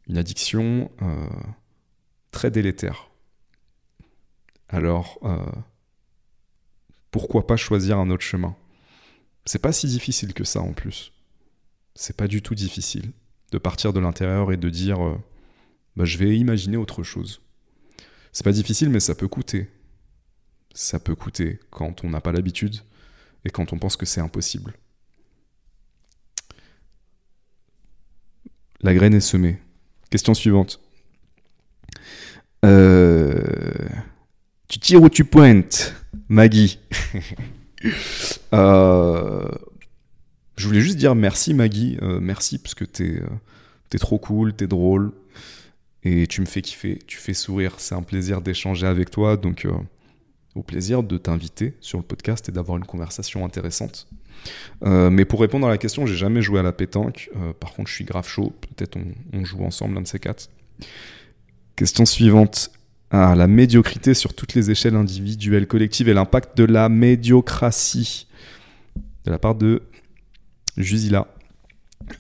Une addiction euh, très délétère. Alors, pourquoi pas choisir un autre chemin? C'est pas si difficile que ça en plus. C'est pas du tout difficile de partir de l'intérieur et de dire bah, je vais imaginer autre chose. C'est pas difficile, mais ça peut coûter. Ça peut coûter quand on n'a pas l'habitude, et quand on pense que c'est impossible. La graine est semée. Question suivante. Euh, tu tires ou tu pointes, Maggie euh, Je voulais juste dire merci, Maggie. Euh, merci, parce que t'es es trop cool, t'es drôle. Et tu me fais kiffer, tu fais sourire. C'est un plaisir d'échanger avec toi. Donc, au plaisir de t'inviter sur le podcast et d'avoir une conversation intéressante. Euh, mais pour répondre à la question, j'ai jamais joué à la pétanque. Euh, par contre, je suis grave chaud. Peut-être on, joue ensemble, l'un de ces quatre. Question suivante. Ah, la médiocrité sur toutes les échelles individuelles, collectives et l'impact de la médiocratie. De la part de Jusila.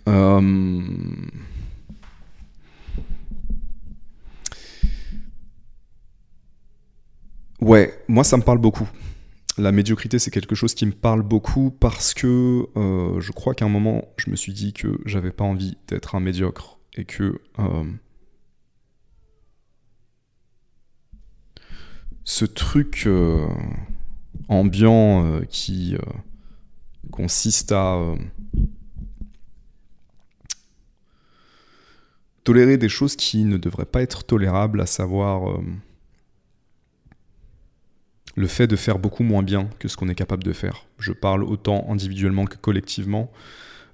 Euh... Ouais, moi ça me parle beaucoup. La médiocrité, c'est quelque chose qui me parle beaucoup parce que euh, je crois qu'à un moment, je me suis dit que j'avais pas envie d'être un médiocre et que euh, ce truc euh, ambiant qui consiste à tolérer des choses qui ne devraient pas être tolérables, à savoir le fait de faire beaucoup moins bien que ce qu'on est capable de faire. Je parle autant individuellement que collectivement.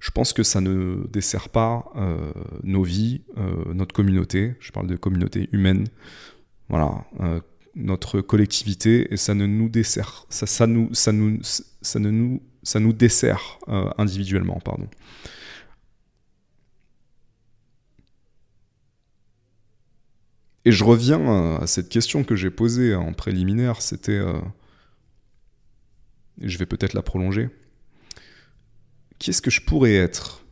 Je pense que ça ne dessert pas euh, nos vies, euh, notre communauté. Je parle de communauté humaine. Voilà, euh, notre collectivité et ça ne nous dessert, ça, nous dessert individuellement, pardon. Et je reviens à cette question que j'ai posée en préliminaire, c'était... Euh, je vais peut-être la prolonger. Qui est-ce que je pourrais être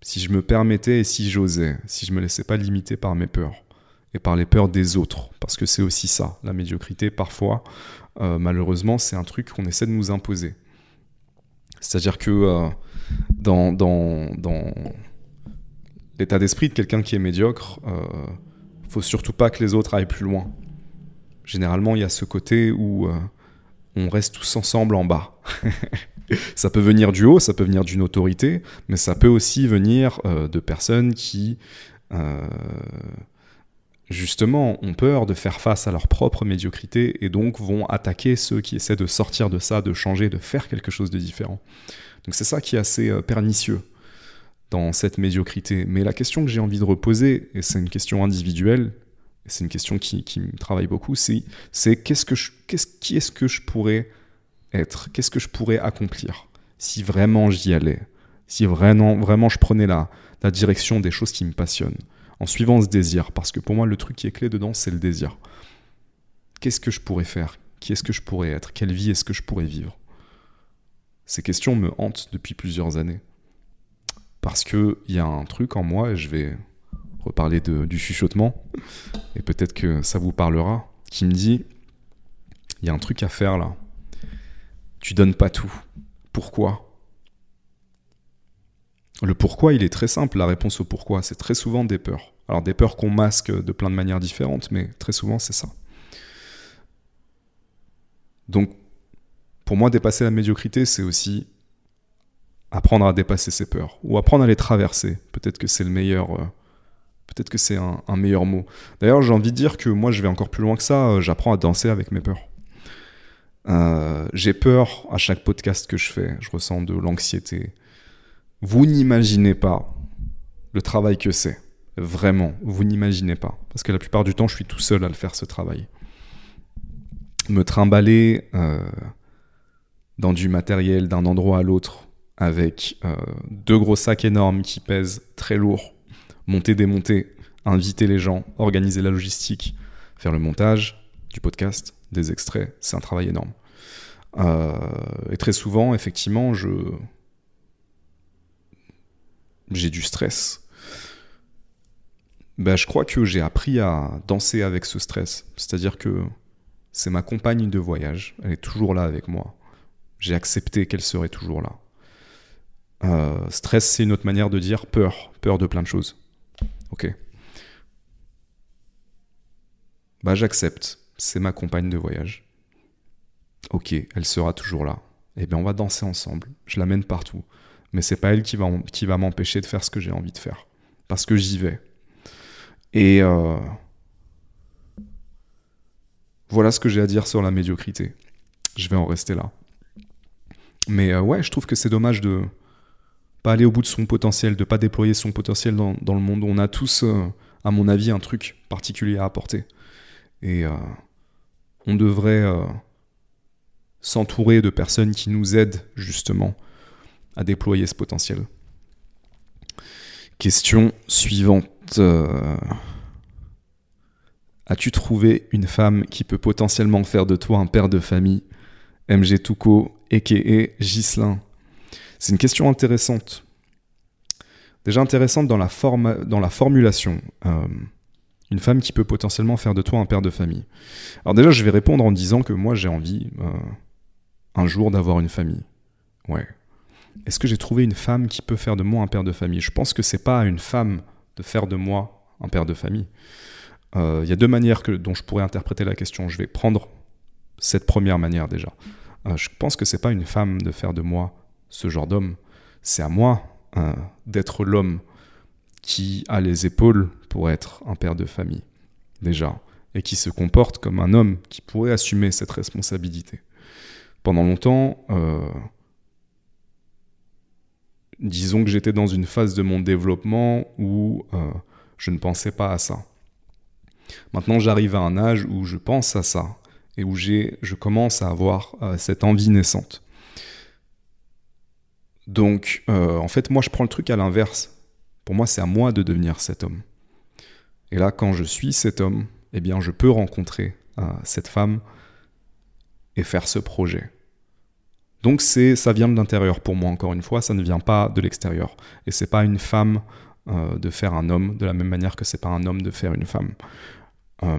si je me permettais et si j'osais, si je me laissais pas limiter par mes peurs et par les peurs des autres, parce que c'est aussi ça, la médiocrité parfois, euh, malheureusement, c'est un truc qu'on essaie de nous imposer. C'est-à-dire que euh, dans l'état d'esprit de quelqu'un qui est médiocre, faut surtout pas que les autres aillent plus loin. Généralement, il y a ce côté où euh, on reste tous ensemble en bas. ça peut venir du haut, ça peut venir d'une autorité, mais ça peut aussi venir euh, de personnes qui euh, justement, ont peur de faire face à leur propre médiocrité et donc vont attaquer ceux qui essaient de sortir de ça, de changer, de faire quelque chose de différent. Donc c'est ça qui est assez pernicieux dans cette médiocrité. Mais la question que j'ai envie de reposer, et c'est une question individuelle, et c'est une question qui, me travaille beaucoup, c'est, qu'est-ce que qui est-ce que je pourrais être? Qu'est-ce que je pourrais accomplir? Si vraiment j'y allais Si vraiment, vraiment je prenais la, la direction des choses qui me passionnent en suivant ce désir. Parce que pour moi, le truc qui est clé dedans, c'est le désir. Qu'est-ce que je pourrais faire? Qui est-ce que je pourrais être? Quelle vie est-ce que je pourrais vivre? Ces questions me hantent depuis plusieurs années. Parce qu'il y a un truc en moi, et je vais reparler du chuchotement, et peut-être que ça vous parlera, qui me dit, il y a un truc à faire là. Tu donnes pas tout. Pourquoi? Le pourquoi, il est très simple. La réponse au pourquoi, c'est très souvent des peurs. Alors des peurs qu'on masque de plein de manières différentes, mais très souvent c'est ça. Donc, pour moi, dépasser la médiocrité, c'est aussi apprendre à dépasser ses peurs ou apprendre à les traverser. Peut-être que c'est le meilleur. Euh, peut-être que c'est un, meilleur mot. D'ailleurs, j'ai envie de dire que moi, je vais encore plus loin que ça. Euh, j'apprends à danser avec mes peurs. Euh, j'ai peur à chaque podcast que je fais. Je ressens de l'anxiété. Vous n'imaginez pas le travail que c'est. Vraiment, vous n'imaginez pas. Parce que la plupart du temps, je suis tout seul à le faire, ce travail. Me trimballer dans du matériel d'un endroit à l'autre avec euh, deux gros sacs énormes qui pèsent très lourd, monter, démonter, inviter les gens, organiser la logistique, faire le montage du podcast, des extraits, c'est un travail énorme. Euh, et très souvent, effectivement, je, j'ai du stress. Ben, je crois que j'ai appris à danser avec ce stress. C'est-à-dire que c'est ma compagne de voyage. Elle est toujours là avec moi. J'ai accepté qu'elle serait toujours là. Euh, stress, c'est une autre manière de dire peur. Peur de plein de choses. Ok. Bah, j'accepte. C'est ma compagne de voyage. Ok, elle sera toujours là. Eh bien, on va danser ensemble. Je l'amène partout mais c'est pas elle qui va, qui va m'empêcher de faire ce que j'ai envie de faire. Parce que j'y vais. Et euh, voilà ce que j'ai à dire sur la médiocrité. Je vais en rester là. Mais euh, ouais, je trouve que c'est dommage de pas aller au bout de son potentiel, de pas déployer son potentiel dans, le monde. On a tous, euh, à mon avis, un truc particulier à apporter. Et on devrait s'entourer de personnes qui nous aident justement à déployer ce potentiel. Question suivante. Euh, as-tu trouvé une femme qui peut potentiellement faire de toi un père de famille? MG Touko, a.k.a. Gislin. C'est une question intéressante. Déjà intéressante dans la, forme, dans la formulation. Euh, une femme qui peut potentiellement faire de toi un père de famille. Alors déjà, je vais répondre en disant que moi, j'ai envie euh, un jour d'avoir une famille. Ouais, est-ce que j'ai trouvé une femme qui peut faire de moi un père de famille? Je pense que c'est pas à une femme de faire de moi un père de famille. Euh, il y a deux manières dont je pourrais interpréter la question. Je vais prendre cette première manière déjà. Je pense que c'est pas une femme de faire de moi ce genre d'homme. C'est à moi euh, d'être l'homme qui a les épaules pour être un père de famille, déjà, et qui se comporte comme un homme qui pourrait assumer cette responsabilité. Pendant longtemps, disons que j'étais dans une phase de mon développement où euh, je ne pensais pas à ça. Maintenant, j'arrive à un âge où je pense à ça et où je commence à avoir euh, cette envie naissante. Donc, euh, en fait, moi, je prends le truc à l'inverse. Pour moi, c'est à moi de devenir cet homme. Et là, quand je suis cet homme, eh bien, je peux rencontrer cette femme et faire ce projet. Donc c'est, ça vient de l'intérieur pour moi, encore une fois, ça ne vient pas de l'extérieur. Et c'est pas une femme euh, de faire un homme, de la même manière que c'est pas un homme de faire une femme. Euh,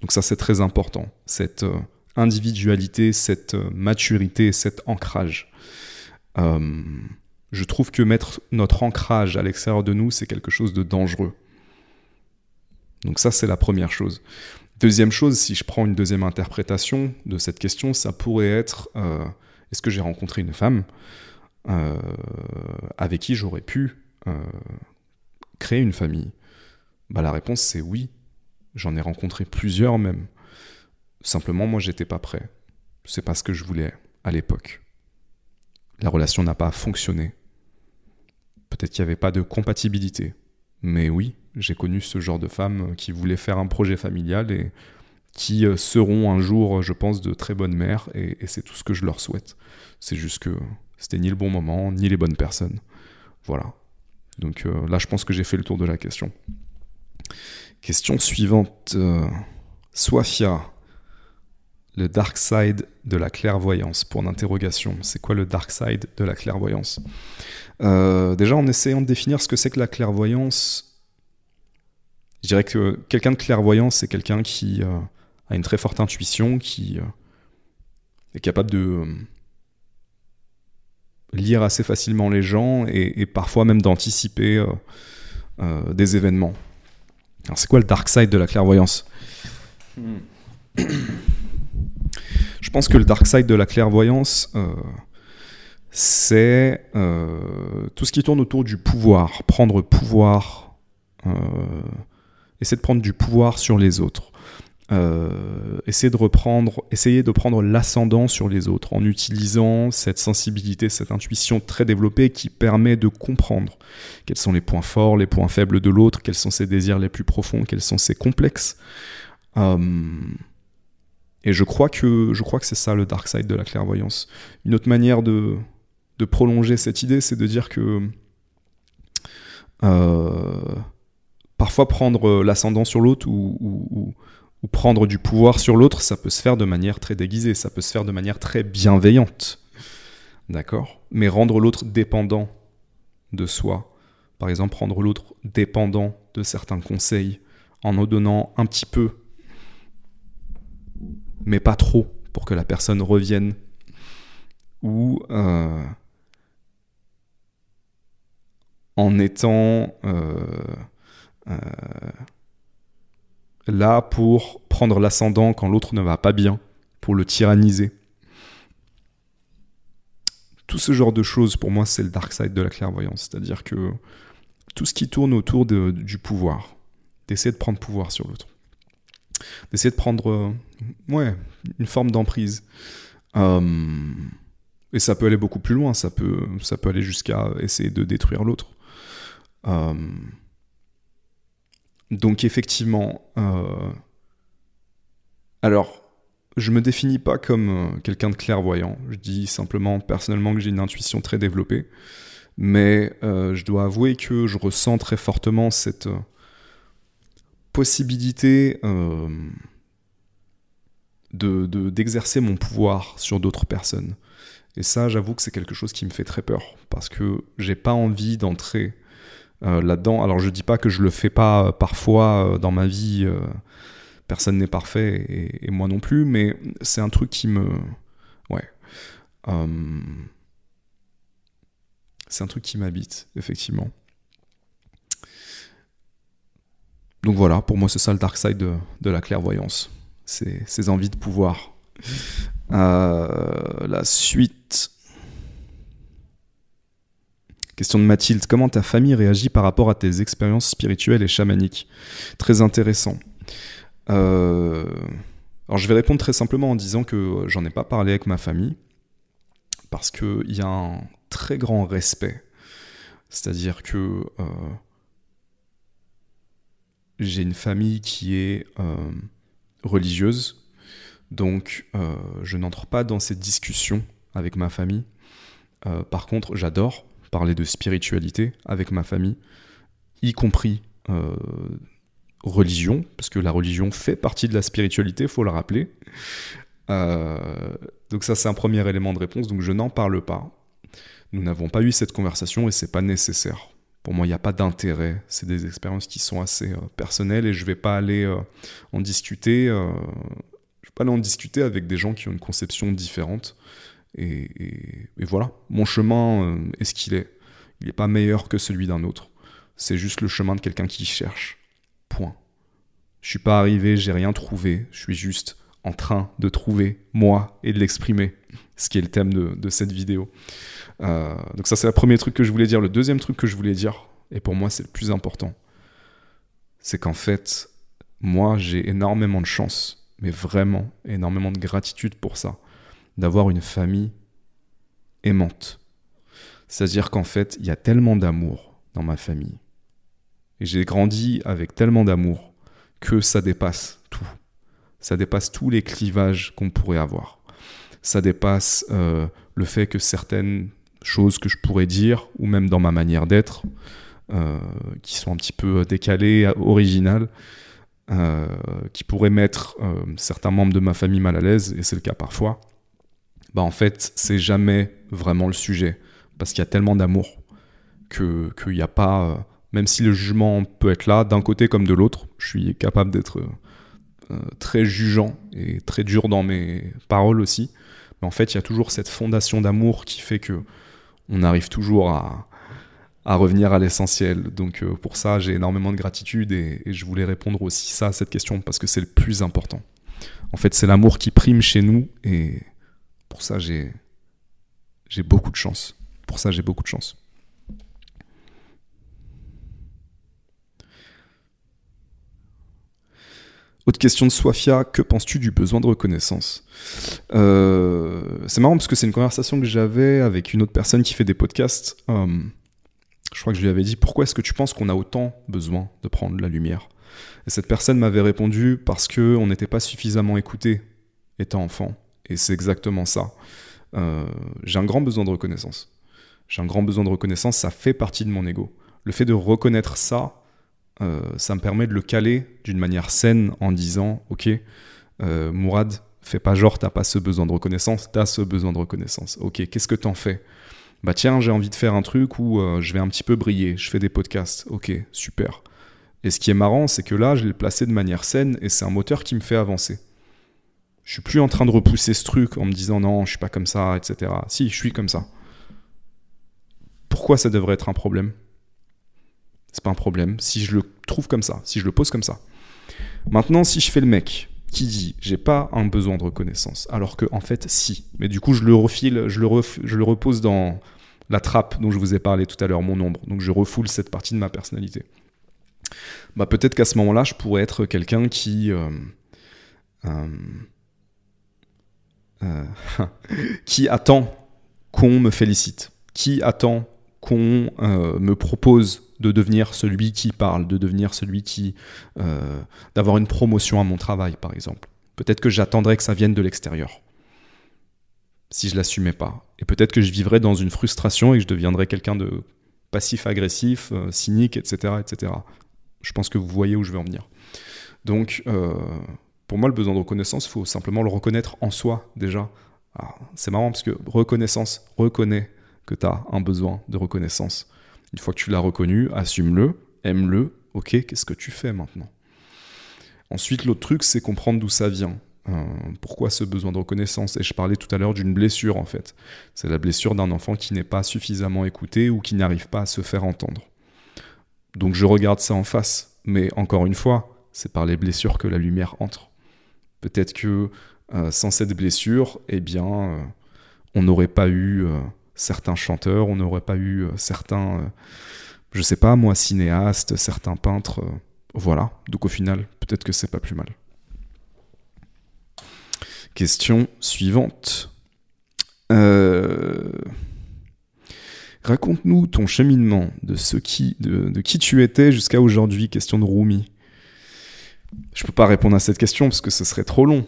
donc ça c'est très important, cette euh, individualité, cette maturité, cet ancrage. je trouve que mettre notre ancrage à l'extérieur de nous, c'est quelque chose de dangereux. Donc ça, c'est la première chose. Deuxième chose, si je prends une deuxième interprétation de cette question, ça pourrait être euh, est-ce que j'ai rencontré une femme euh, avec qui j'aurais pu euh, créer une famille? Bah, La réponse, c'est oui. J'en ai rencontré plusieurs même. Simplement, moi, j'étais pas prêt. C'est pas ce que je voulais à l'époque. La relation n'a pas fonctionné. Peut-être qu'il n'y avait pas de compatibilité. Mais oui, j'ai connu ce genre de femmes qui voulaient faire un projet familial et qui euh, seront un jour, je pense, de très bonnes mères, et, c'est tout ce que je leur souhaite. C'est juste que c'était ni le bon moment, ni les bonnes personnes. Voilà. Donc euh, là, je pense que j'ai fait le tour de la question. Question suivante. Euh, Swafia, le dark side de la clairvoyance, pour l'interrogation. C'est quoi le dark side de la clairvoyance? Déjà, en essayant de définir ce que c'est que la clairvoyance, je dirais que quelqu'un de clairvoyant, c'est quelqu'un qui a une très forte intuition, qui est capable de lire assez facilement les gens et, parfois même d'anticiper euh, euh, des événements. Alors c'est quoi le dark side de la clairvoyance? Hmm. Je pense que le dark side de la clairvoyance, euh, c'est tout ce qui tourne autour du pouvoir, prendre pouvoir, essayer de prendre du pouvoir sur les autres. Euh, essayer de reprendre, essayer de prendre l'ascendant sur les autres en utilisant cette sensibilité, cette intuition très développée qui permet de comprendre quels sont les points forts, les points faibles de l'autre, quels sont ses désirs les plus profonds, quels sont ses complexes. Euh, et je crois que je crois que c'est ça le dark side de la clairvoyance. Une autre manière de, prolonger cette idée, c'est de dire que euh, parfois prendre l'ascendant sur l'autre ou ou prendre du pouvoir sur l'autre, ça peut se faire de manière très déguisée, ça peut se faire de manière très bienveillante. D'accord? Mais rendre l'autre dépendant de soi, par exemple rendre l'autre dépendant de certains conseils, en en donnant un petit peu, mais pas trop, pour que la personne revienne, ou euh, en étant... Euh, euh, là pour prendre l'ascendant quand l'autre ne va pas bien, pour le tyranniser. Tout ce genre de choses, pour moi, c'est le dark side de la clairvoyance. C'est-à-dire que tout ce qui tourne autour du pouvoir, d'essayer de prendre pouvoir sur l'autre, d'essayer de prendre euh, ouais, une forme d'emprise. Euh, et ça peut aller beaucoup plus loin, ça peut, ça peut aller jusqu'à essayer de détruire l'autre. Euh, donc effectivement, alors, je me définis pas comme quelqu'un de clairvoyant. Je dis simplement personnellement que j'ai une intuition très développée. Mais je dois avouer que je ressens très fortement cette possibilité d'exercer mon pouvoir sur d'autres personnes. Et ça, j'avoue que c'est quelque chose qui me fait très peur. Parce que j'ai pas envie d'entrer euh, là-dedans. Alors je dis pas que je le fais pas euh, parfois euh, dans ma vie, personne n'est parfait et, moi non plus, mais c'est un truc qui me... Ouais. c'est un truc qui m'habite, effectivement. Donc voilà, pour moi c'est ça le dark side de, la clairvoyance, c'est ces envies de pouvoir. la suite, Question de Mathilde, comment ta famille réagit par rapport à tes expériences spirituelles et chamaniques? Très intéressant. Euh, alors je vais répondre très simplement en disant que j'en ai pas parlé avec ma famille, parce qu'il y a un très grand respect. C'est-à-dire que euh, j'ai une famille qui est euh, religieuse, donc je n'entre pas dans cette discussion avec ma famille. par contre, j'adore parler de spiritualité avec ma famille, y compris euh, religion, parce que la religion fait partie de la spiritualité, faut le rappeler. Euh, donc ça c'est un premier élément de réponse, donc je n'en parle pas. Nous n'avons pas eu cette conversation et c'est pas nécessaire. Pour moi, il n'y a pas d'intérêt. C'est des expériences qui sont assez euh, personnelles et je vais pas aller en discuter. vais pas aller en discuter avec des gens qui ont une conception différente. Et, voilà, mon chemin euh, est ce qu'il est. Il n'est pas meilleur que celui d'un autre. C'est juste le chemin de quelqu'un qui cherche. Point. Je suis pas arrivé, j'ai rien trouvé. Je suis juste en train de trouver moi et de l'exprimer. Ce qui est le thème de, cette vidéo. Euh, donc ça c'est le premier truc que je voulais dire. Le deuxième truc que je voulais dire, et pour moi c'est le plus important, c'est qu'en fait, moi, j'ai énormément de chance, mais vraiment énormément de gratitude pour ça, d'avoir une famille aimante. C'est-à-dire qu'en fait, il y a tellement d'amour dans ma famille. Et j'ai grandi avec tellement d'amour que ça dépasse tout. Ça dépasse tous les clivages qu'on pourrait avoir. Ça dépasse euh, le fait que certaines choses que je pourrais dire, ou même dans ma manière d'être, euh, qui sont un petit peu décalées, originales, euh, qui pourraient mettre certains membres de ma famille mal à l'aise, et c'est le cas parfois, bah en fait, c'est jamais vraiment le sujet, parce qu'il y a tellement d'amour qu'il n'y a pas même si le jugement peut être là, d'un côté comme de l'autre, je suis capable d'être euh, très jugeant et très dur dans mes paroles aussi. Mais en fait, il y a toujours cette fondation d'amour qui fait que on arrive toujours à, à revenir à l'essentiel. Donc euh, pour ça, j'ai énormément de gratitude et, je voulais répondre aussi ça à cette question parce que c'est le plus important. En fait, c'est l'amour qui prime chez nous et pour ça, j'ai j'ai beaucoup de chance. Pour ça, j'ai beaucoup de chance. Autre question de Swafia, que penses-tu du besoin de reconnaissance euh, C'est marrant parce que c'est une conversation que j'avais avec une autre personne qui fait des podcasts. Euh, je crois que je lui avais dit pourquoi est-ce que tu penses qu'on a autant besoin de prendre la lumière? Et cette personne m'avait répondu parce que on n'était pas suffisamment écouté étant enfant. Et c'est exactement ça. Euh, j'ai un grand besoin de reconnaissance. J'ai un grand besoin de reconnaissance, ça fait partie de mon ego. Le fait de reconnaître ça, euh, ça me permet de le caler d'une manière saine en disant Ok, euh, Mourad, fais pas genre, t'as pas ce besoin de reconnaissance, t'as ce besoin de reconnaissance. Ok, qu'est-ce que t'en fais? Bah tiens, j'ai envie de faire un truc où euh, je vais un petit peu briller, je fais des podcasts. Ok, super. Et ce qui est marrant, c'est que là, je l'ai placé de manière saine et c'est un moteur qui me fait avancer. Je suis plus en train de repousser ce truc en me disant non, je suis pas comme ça, etc. Si, je suis comme ça. Pourquoi ça devrait être un problème? C'est pas un problème si je le trouve comme ça, si je le pose comme ça. Maintenant, si je fais le mec qui dit j'ai pas un besoin de reconnaissance, alors que en fait si, mais du coup je le refile, je le, je le repose dans la trappe dont je vous ai parlé tout à l'heure, mon ombre, donc je refoule cette partie de ma personnalité. Bah peut-être qu'à ce moment-là, je pourrais être quelqu'un qui euh, euh, euh, qui attend qu'on me félicite, qui attend qu'on me propose de devenir celui qui parle, de devenir celui qui... Euh, d'avoir une promotion à mon travail, par exemple. Peut-être que j'attendrais que ça vienne de l'extérieur, si je l'assumais pas. Et peut-être que je vivrais dans une frustration et que je deviendrais quelqu'un de passif-agressif, euh, cynique, etc., etc. Je pense que vous voyez où je veux en venir. Donc, euh, pour moi, le besoin de reconnaissance, il faut simplement le reconnaître en soi, déjà. C'est marrant parce que reconnaissance, reconnais que tu as un besoin de reconnaissance. Une fois que tu l'as reconnu, assume-le, aime-le, ok, qu'est-ce que tu fais maintenant? Ensuite, l'autre truc, c'est comprendre d'où ça vient. Euh, pourquoi ce besoin de reconnaissance? Et je parlais tout à l'heure d'une blessure, en fait. C'est la blessure d'un enfant qui n'est pas suffisamment écouté ou qui n'arrive pas à se faire entendre. Donc je regarde ça en face. Mais encore une fois, c'est par les blessures que la lumière entre. Peut-être que euh, sans cette blessure, eh bien, euh, on n'aurait pas eu certains chanteurs, on n'aurait pas eu euh, certains, euh, je sais pas moi, cinéastes, certains peintres. Euh, voilà. Donc au final, peut-être que c'est pas plus mal. Question suivante. Raconte-nous ton cheminement de, ce qui, de, de qui tu étais jusqu'à aujourd'hui. Question de Rumi. Je peux pas répondre à cette question parce que ce serait trop long.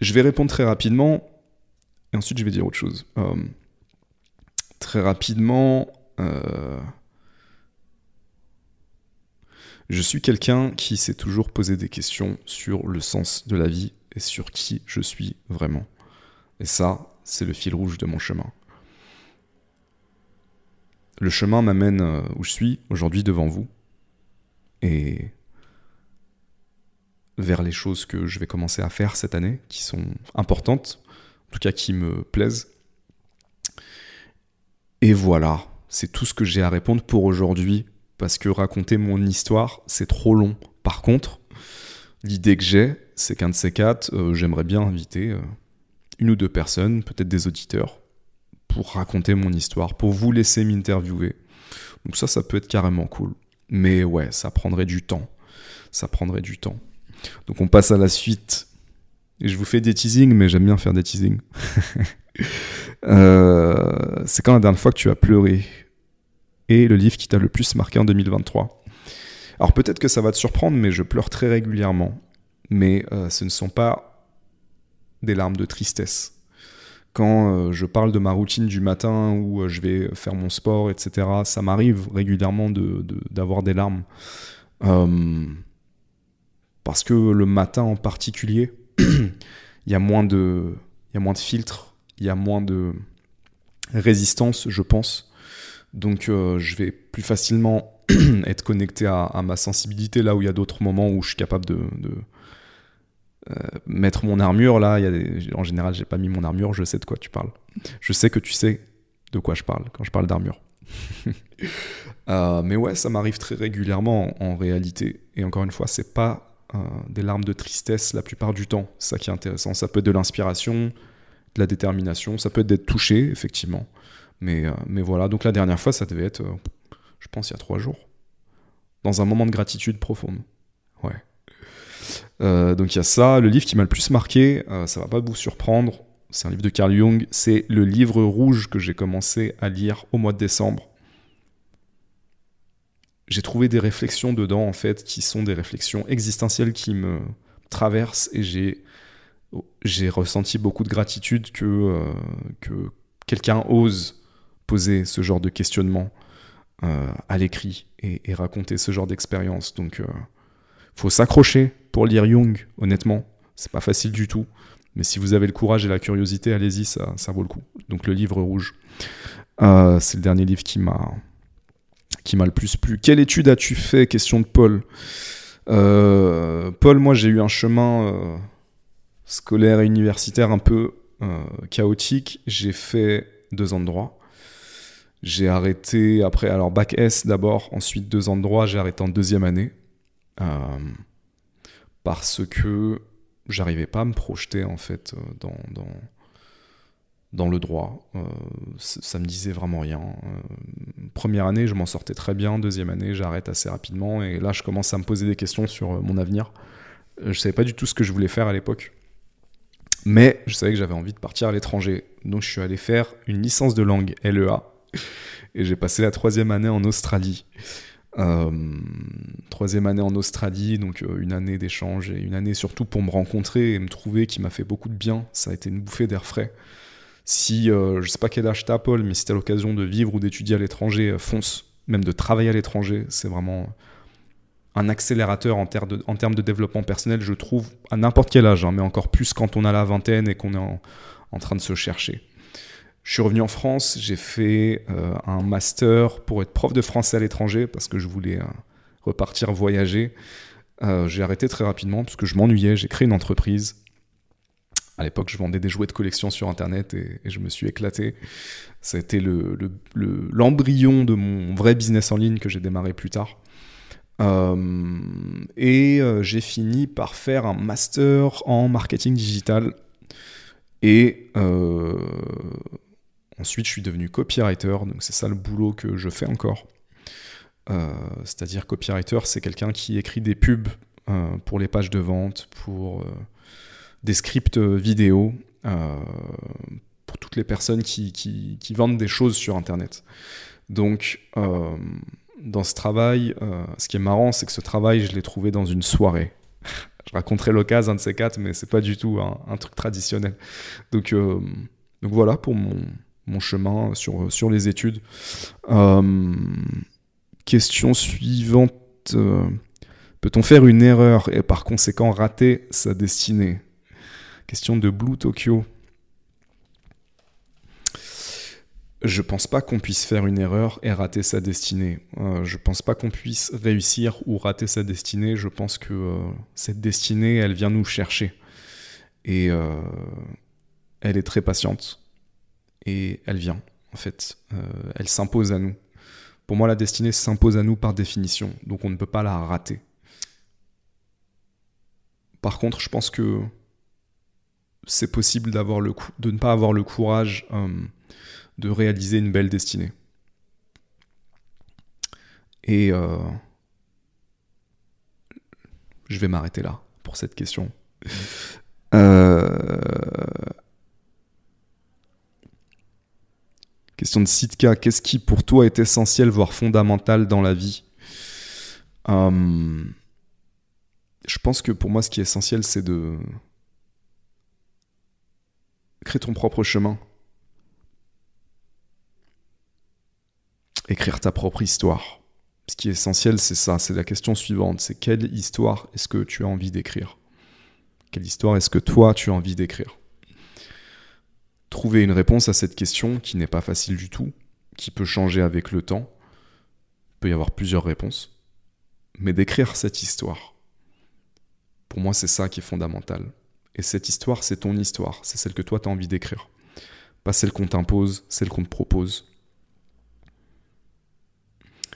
Je vais répondre très rapidement. Ensuite, je vais dire autre chose. Euh, très rapidement, euh, je suis quelqu'un qui s'est toujours posé des questions sur le sens de la vie et sur qui je suis vraiment. Et ça, c'est le fil rouge de mon chemin. Le chemin m'amène euh, où je suis aujourd'hui devant vous et vers les choses que je vais commencer à faire cette année qui sont importantes tout cas qui me plaisent. Et voilà, c'est tout ce que j'ai à répondre pour aujourd'hui, parce que raconter mon histoire, c'est trop long. Par contre, l'idée que j'ai, c'est qu'un de ces quatre, euh, j'aimerais bien inviter euh, une ou deux personnes, peut-être des auditeurs, pour raconter mon histoire, pour vous laisser m'interviewer. Donc ça, ça peut être carrément cool. Mais ouais, ça prendrait du temps. Ça prendrait du temps. Donc on passe à la suite. Je vous fais des teasings, mais j'aime bien faire des teasings. Euh, c'est quand la dernière fois que tu as pleuré Et le livre qui t'a le plus marqué en 2023 Alors peut-être que ça va te surprendre, mais je pleure très régulièrement. Mais euh, ce ne sont pas des larmes de tristesse quand euh, je parle de ma routine du matin où je vais faire mon sport, etc., ça m'arrive régulièrement d'avoir de, des larmes. Parce que le matin en particulier, il y, a moins de, y a moins de filtres, il y a moins de résistance, je pense. Donc je vais plus facilement être connecté à, ma sensibilité là où il y a d'autres moments où je suis capable de, euh, mettre mon armure, là, y a en général, j'ai pas mis mon armure, je sais de quoi tu parles. Je sais que tu sais de quoi je parle quand je parle d'armure. Euh, mais ouais, ça m'arrive très régulièrement en, réalité. Et encore une fois, c'est pas euh, des larmes de tristesse la plupart du temps. C'est ça qui est intéressant. Ça peut être de l'inspiration, de la détermination, ça peut être d'être touché, effectivement. Mais, mais voilà, donc la dernière fois, ça devait être, je pense, il y a trois jours. Dans un moment de gratitude profonde. Ouais. Euh, donc il y a ça. Le livre qui m'a le plus marqué, euh, ça va pas vous surprendre, c'est un livre de Carl Jung, c'est le livre rouge que j'ai commencé à lire au mois de décembre. J'ai trouvé des réflexions dedans en fait qui sont des réflexions existentielles qui me traversent et j'ai j'ai ressenti beaucoup de gratitude que, euh, que quelqu'un ose poser ce genre de questionnement à l'écrit et, raconter ce genre d'expérience. Donc faut s'accrocher pour lire Jung, honnêtement. C'est pas facile du tout. Mais si vous avez le courage et la curiosité, allez-y, ça, ça vaut le coup. Donc le livre rouge, euh, c'est le dernier livre qui m'a qui m'a le plus plu. Quelle étude as-tu fait? Question de Paul. Euh, Paul, moi j'ai eu un chemin euh, scolaire et universitaire un peu chaotique. J'ai fait deux ans de droit. J'ai arrêté après, alors bac S d'abord, ensuite deux ans de droit, j'ai arrêté en deuxième année. Euh, parce que j'arrivais pas à me projeter en fait euh, dans, dans, dans le droit. Euh, ça me disait vraiment rien. première année, je m'en sortais très bien. Deuxième année, j'arrête assez rapidement. Et là, je commence à me poser des questions sur mon avenir. Je savais pas du tout ce que je voulais faire à l'époque. Mais je savais que j'avais envie de partir à l'étranger. Donc je suis allé faire une licence de langue LEA. Et j'ai passé la troisième année en Australie. Euh, troisième année en Australie, donc euh, une année d'échange et une année surtout pour me rencontrer et me trouver qui m'a fait beaucoup de bien. Ça a été une bouffée d'air frais. Si, euh, je sais pas quel âge t'as, Paul, mais si t'as l'occasion de vivre ou d'étudier à l'étranger, fonce. Même de travailler à l'étranger, c'est vraiment un accélérateur en, termes de, développement personnel, je trouve, à n'importe quel âge, hein, mais encore plus quand on a la vingtaine et qu'on est en train de se chercher. Je suis revenu en France, j'ai fait euh, un master pour être prof de français à l'étranger parce que je voulais euh, repartir voyager. Euh, j'ai arrêté très rapidement parce que je m'ennuyais, j'ai créé une entreprise. À l'époque, je vendais des jouets de collection sur Internet et, je me suis éclaté. Été l'embryon le, de mon vrai business en ligne que j'ai démarré plus tard. et j'ai fini par faire un master en marketing digital. Et Ensuite, je suis devenu copywriter, donc c'est ça le boulot que je fais encore. Euh, c'est-à-dire copywriter, c'est quelqu'un qui écrit des pubs euh, pour les pages de vente, pour euh, des scripts vidéo, pour toutes les personnes qui, qui, vendent des choses sur Internet. Donc, dans ce travail, ce qui est marrant, c'est que ce travail, je l'ai trouvé dans une soirée. je raconterai l'occasion, un de ces quatre, mais c'est pas du tout un, truc traditionnel. Donc, donc voilà pour mon, mon chemin sur, sur les études. Euh, question suivante. Euh, peut-on faire une erreur et par conséquent rater sa destinée? Question de Blue Tokyo. Je pense pas qu'on puisse faire une erreur et rater sa destinée. Euh, je pense pas qu'on puisse réussir ou rater sa destinée. Je pense que cette destinée, elle vient nous chercher. Et elle est très patiente et elle vient, en fait. Euh, elle s'impose à nous. Pour moi, la destinée s'impose à nous par définition, donc on ne peut pas la rater. Par contre, je pense que c'est possible d'avoir le de ne pas avoir le courage euh, de réaliser une belle destinée. Et, euh, Je vais m'arrêter là pour cette question. Euh, question de Sitka. Qu'est-ce qui pour toi est essentiel, voire fondamental dans la vie? Je pense que pour moi, ce qui est essentiel, c'est de créer ton propre chemin. Écrire ta propre histoire. Ce qui est essentiel, c'est ça, c'est la question suivante, c'est quelle histoire est-ce que tu as envie d'écrire? Quelle histoire est-ce que toi tu as envie d'écrire? Trouver une réponse à cette question qui n'est pas facile du tout, qui peut changer avec le temps, il peut y avoir plusieurs réponses, mais d'écrire cette histoire. Pour moi, c'est ça qui est fondamental. Et cette histoire, c'est ton histoire, c'est celle que toi tu as envie d'écrire. Pas celle qu'on t'impose, celle qu'on te propose,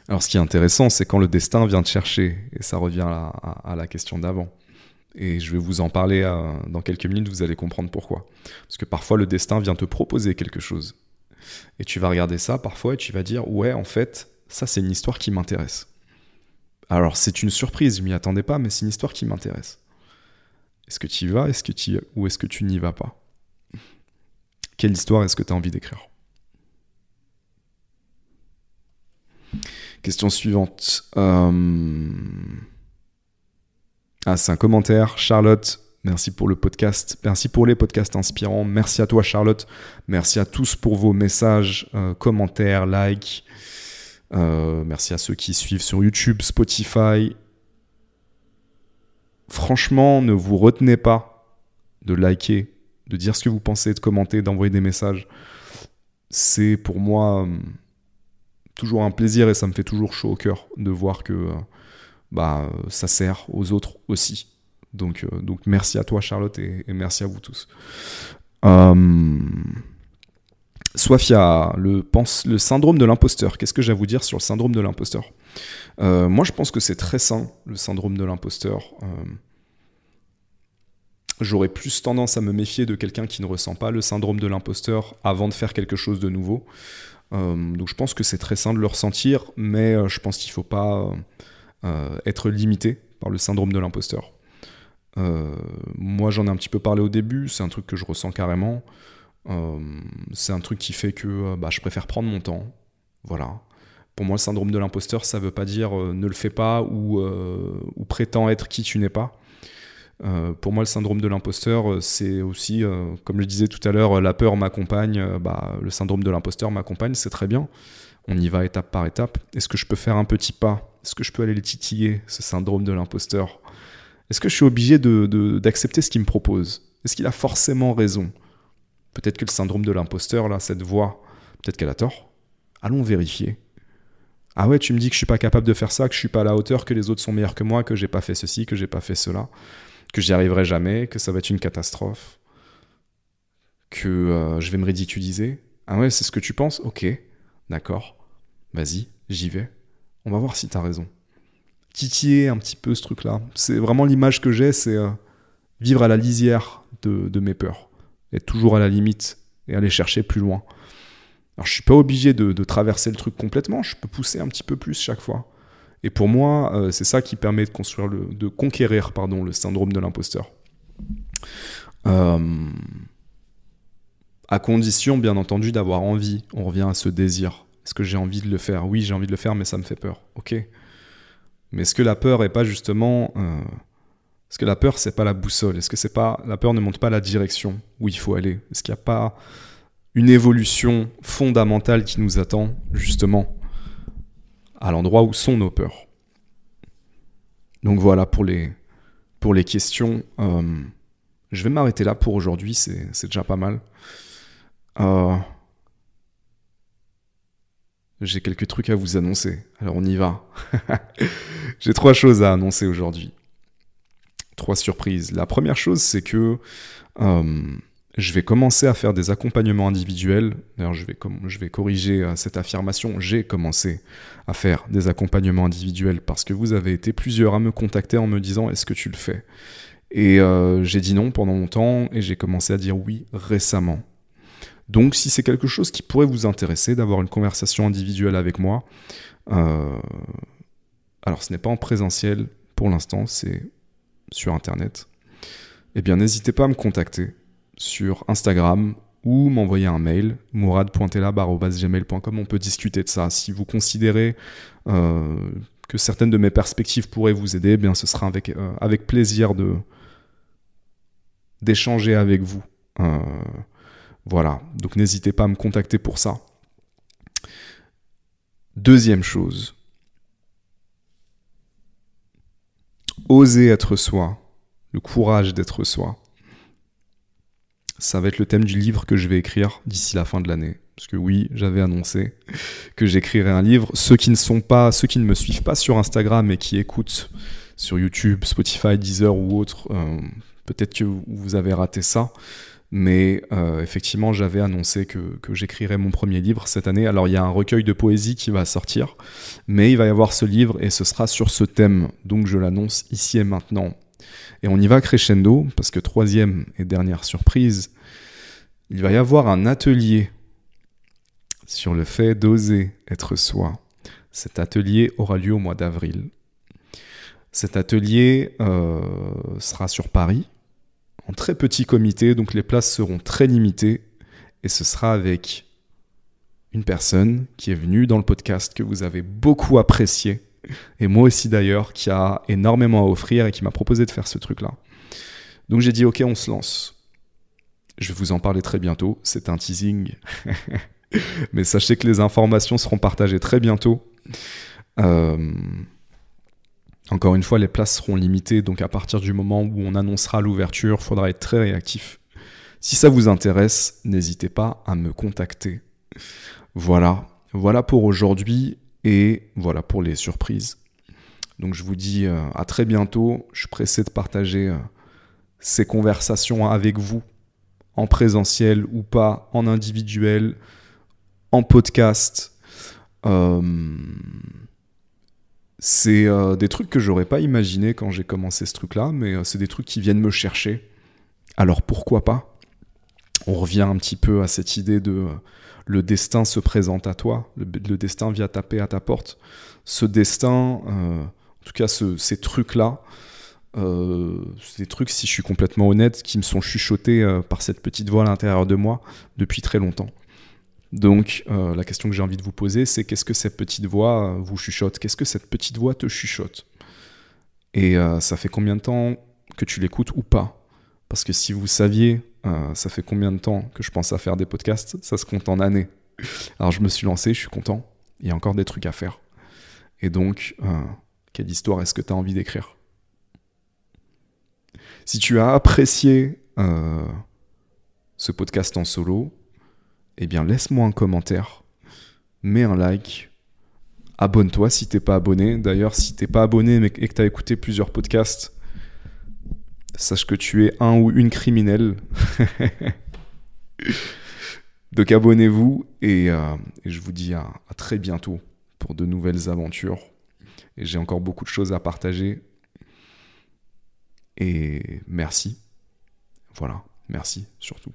alors ce qui est intéressant, c'est quand le destin vient te chercher, et ça revient à, la question d'avant. Et je vais vous en parler euh, dans quelques minutes, vous allez comprendre pourquoi. Parce que parfois le destin vient te proposer quelque chose. Et tu vas regarder ça parfois et tu vas dire, ouais, en fait, ça c'est une histoire qui m'intéresse. Alors c'est une surprise, je m'y attendais pas, mais c'est une histoire qui m'intéresse. Est-ce que tu y vas? Est-ce que tu ou est-ce que tu n'y vas pas? Quelle histoire est-ce que tu as envie d'écrire? Question suivante. Euh, ah, c'est un commentaire. Charlotte, merci pour le podcast. Merci pour les podcasts inspirants. Merci à toi, Charlotte. Merci à tous pour vos messages, euh, commentaires, likes. Euh, merci à ceux qui suivent sur YouTube, Spotify. Franchement, ne vous retenez pas de liker, de dire ce que vous pensez, de commenter, d'envoyer des messages. C'est pour moi toujours un plaisir et ça me fait toujours chaud au cœur de voir que euh, bah, ça sert aux autres aussi. Donc, euh, merci à toi Charlotte et, merci à vous tous. Euh, Sofia, le, syndrome de l'imposteur. Qu'est-ce que j'ai à vous dire sur le syndrome de l'imposteur? Moi, je pense que c'est très sain, le syndrome de l'imposteur. J'aurais plus tendance à me méfier de quelqu'un qui ne ressent pas le syndrome de l'imposteur avant de faire quelque chose de nouveau. Euh, donc je pense que c'est très sain de le ressentir, mais euh, je pense qu'il ne faut pas euh, être limité par le syndrome de l'imposteur. moi j'en ai un petit peu parlé au début, c'est un truc que je ressens carrément. C'est un truc qui fait que bah, je préfère prendre mon temps. Voilà. Pour moi, le syndrome de l'imposteur, ça veut pas dire ne le fais pas ou, prétends être qui tu n'es pas. Euh, pour moi, le syndrome de l'imposteur, euh, c'est aussi, euh, comme je disais tout à l'heure, la peur m'accompagne, bah, le syndrome de l'imposteur m'accompagne, c'est très bien. On y va étape par étape. Est-ce que je peux faire un petit pas? Est-ce que je peux aller le titiller, ce syndrome de l'imposteur? Est-ce que je suis obligé d'accepter de, ce qu'il me propose? Est-ce qu'il a forcément raison? Peut-être que le syndrome de l'imposteur, là, cette voix, peut-être qu'elle a tort. Allons vérifier. Ah ouais, tu me dis que je suis pas capable de faire ça, que je suis pas à la hauteur, que les autres sont meilleurs que moi, que j'ai pas fait ceci, que j'ai pas fait cela que j'y arriverai jamais, que ça va être une catastrophe, que euh, je vais me ridiculiser. Ah ouais, c'est ce que tu penses? Ok, d'accord. Vas-y, j'y vais. On va voir si t'as raison. Titiller un petit peu ce truc-là. C'est vraiment l'image que j'ai, c'est euh, vivre à la lisière de, mes peurs. Être toujours à la limite et aller chercher plus loin. Alors je suis pas obligé de, traverser le truc complètement, je peux pousser un petit peu plus chaque fois. Et pour moi, euh, c'est ça qui permet de, construire de conquérir pardon, le syndrome de l'imposteur. Euh, à condition, bien entendu, d'avoir envie. On revient à ce désir. Est-ce que j'ai envie de le faire? Oui, j'ai envie de le faire, mais ça me fait peur. Ok. Mais est-ce que la peur est pas justement euh, Est-ce que la peur c'est pas la boussole? Est-ce que c'est pas la peur ne montre pas la direction où il faut aller? Est-ce qu'il n'y a pas une évolution fondamentale qui nous attend justement à l'endroit où sont nos peurs? Donc voilà pour les, questions. Euh, je vais m'arrêter là pour aujourd'hui, c'est, déjà pas mal. Euh, j'ai quelques trucs à vous annoncer, alors on y va. J'ai trois choses à annoncer aujourd'hui. Trois surprises. La première chose, c'est que euh, je vais commencer à faire des accompagnements individuels. D'ailleurs, je vais, je vais corriger euh, cette affirmation. J'ai commencé à faire des accompagnements individuels parce que vous avez été plusieurs à me contacter en me disant est-ce que tu le fais? Et euh, j'ai dit non pendant longtemps et j'ai commencé à dire oui récemment. Donc, si c'est quelque chose qui pourrait vous intéresser d'avoir une conversation individuelle avec moi, alors ce n'est pas en présentiel pour l'instant, c'est sur Internet, eh bien n'hésitez pas à me contacter sur Instagram ou m'envoyer un mail, mourad.tela.gmail.com. On peut discuter de ça. Si vous considérez euh, que certaines de mes perspectives pourraient vous aider, eh bien ce sera avec, euh, avec plaisir de d'échanger avec vous. Euh, voilà, donc n'hésitez pas à me contacter pour ça. Deuxième chose, oser être soi, le courage d'être soi. Ça va être le thème du livre que je vais écrire d'ici la fin de l'année. Parce que oui, j'avais annoncé que j'écrirais un livre. Ceux qui ne sont pas, ceux qui ne me suivent pas sur Instagram et qui écoutent sur YouTube, Spotify, Deezer ou autre, euh, peut-être que vous avez raté ça. Mais euh, effectivement, j'avais annoncé que, que j'écrirais mon premier livre cette année. Alors il y a un recueil de poésie qui va sortir, mais il va y avoir ce livre et ce sera sur ce thème. Donc je l'annonce ici et maintenant. Et on y va crescendo, parce que troisième et dernière surprise, il va y avoir un atelier sur le fait d'oser être soi. Cet atelier aura lieu au mois d'avril. Cet atelier euh, sera sur Paris, très petit comité, donc les places seront très limitées, et ce sera avec une personne qui est venue dans le podcast que vous avez beaucoup apprécié, et moi aussi d'ailleurs, qui a énormément à offrir et qui m'a proposé de faire ce truc-là. Donc j'ai dit ok, on se lance. Je vais vous en parler très bientôt, c'est un teasing. Mais sachez que les informations seront partagées très bientôt. Euh, encore une fois, les places seront limitées, donc à partir du moment où on annoncera l'ouverture, il faudra être très réactif. Si ça vous intéresse, n'hésitez pas à me contacter. Voilà, voilà pour aujourd'hui et voilà pour les surprises. Donc je vous dis euh, à très bientôt. Je suis pressé de partager euh, ces conversations avec vous, en présentiel ou pas, en individuel, en podcast. Euh, c'est euh, des trucs que j'aurais pas imaginé quand j'ai commencé ce truc-là, mais euh, c'est des trucs qui viennent me chercher. Alors pourquoi pas? On revient un petit peu à cette idée de euh, le destin se présente à toi, le, destin vient taper à ta porte. Ce destin, en tout cas ces trucs-là, c'est des trucs, si je suis complètement honnête, qui me sont chuchotés par cette petite voix à l'intérieur de moi depuis très longtemps. Donc euh, la question que j'ai envie de vous poser, c'est qu'est-ce que cette petite voix euh, vous chuchote? Qu'est-ce que cette petite voix te chuchote? Et euh, ça fait combien de temps que tu l'écoutes ou pas? Parce que si vous saviez, ça fait combien de temps que je pense à faire des podcasts, ça se compte en années. Alors je me suis lancé, je suis content, il y a encore des trucs à faire. Et donc, quelle histoire est-ce que tu as envie d'écrire? Si tu as apprécié ce podcast en solo, eh bien laisse-moi un commentaire, mets un like, abonne-toi si t'es pas abonné. D'ailleurs, si t'es pas abonné et que tu as écouté plusieurs podcasts, sache que tu es un ou une criminelle. Donc abonnez-vous et, euh, je vous dis à très bientôt pour de nouvelles aventures. Et j'ai encore beaucoup de choses à partager. Et merci. Voilà, merci surtout.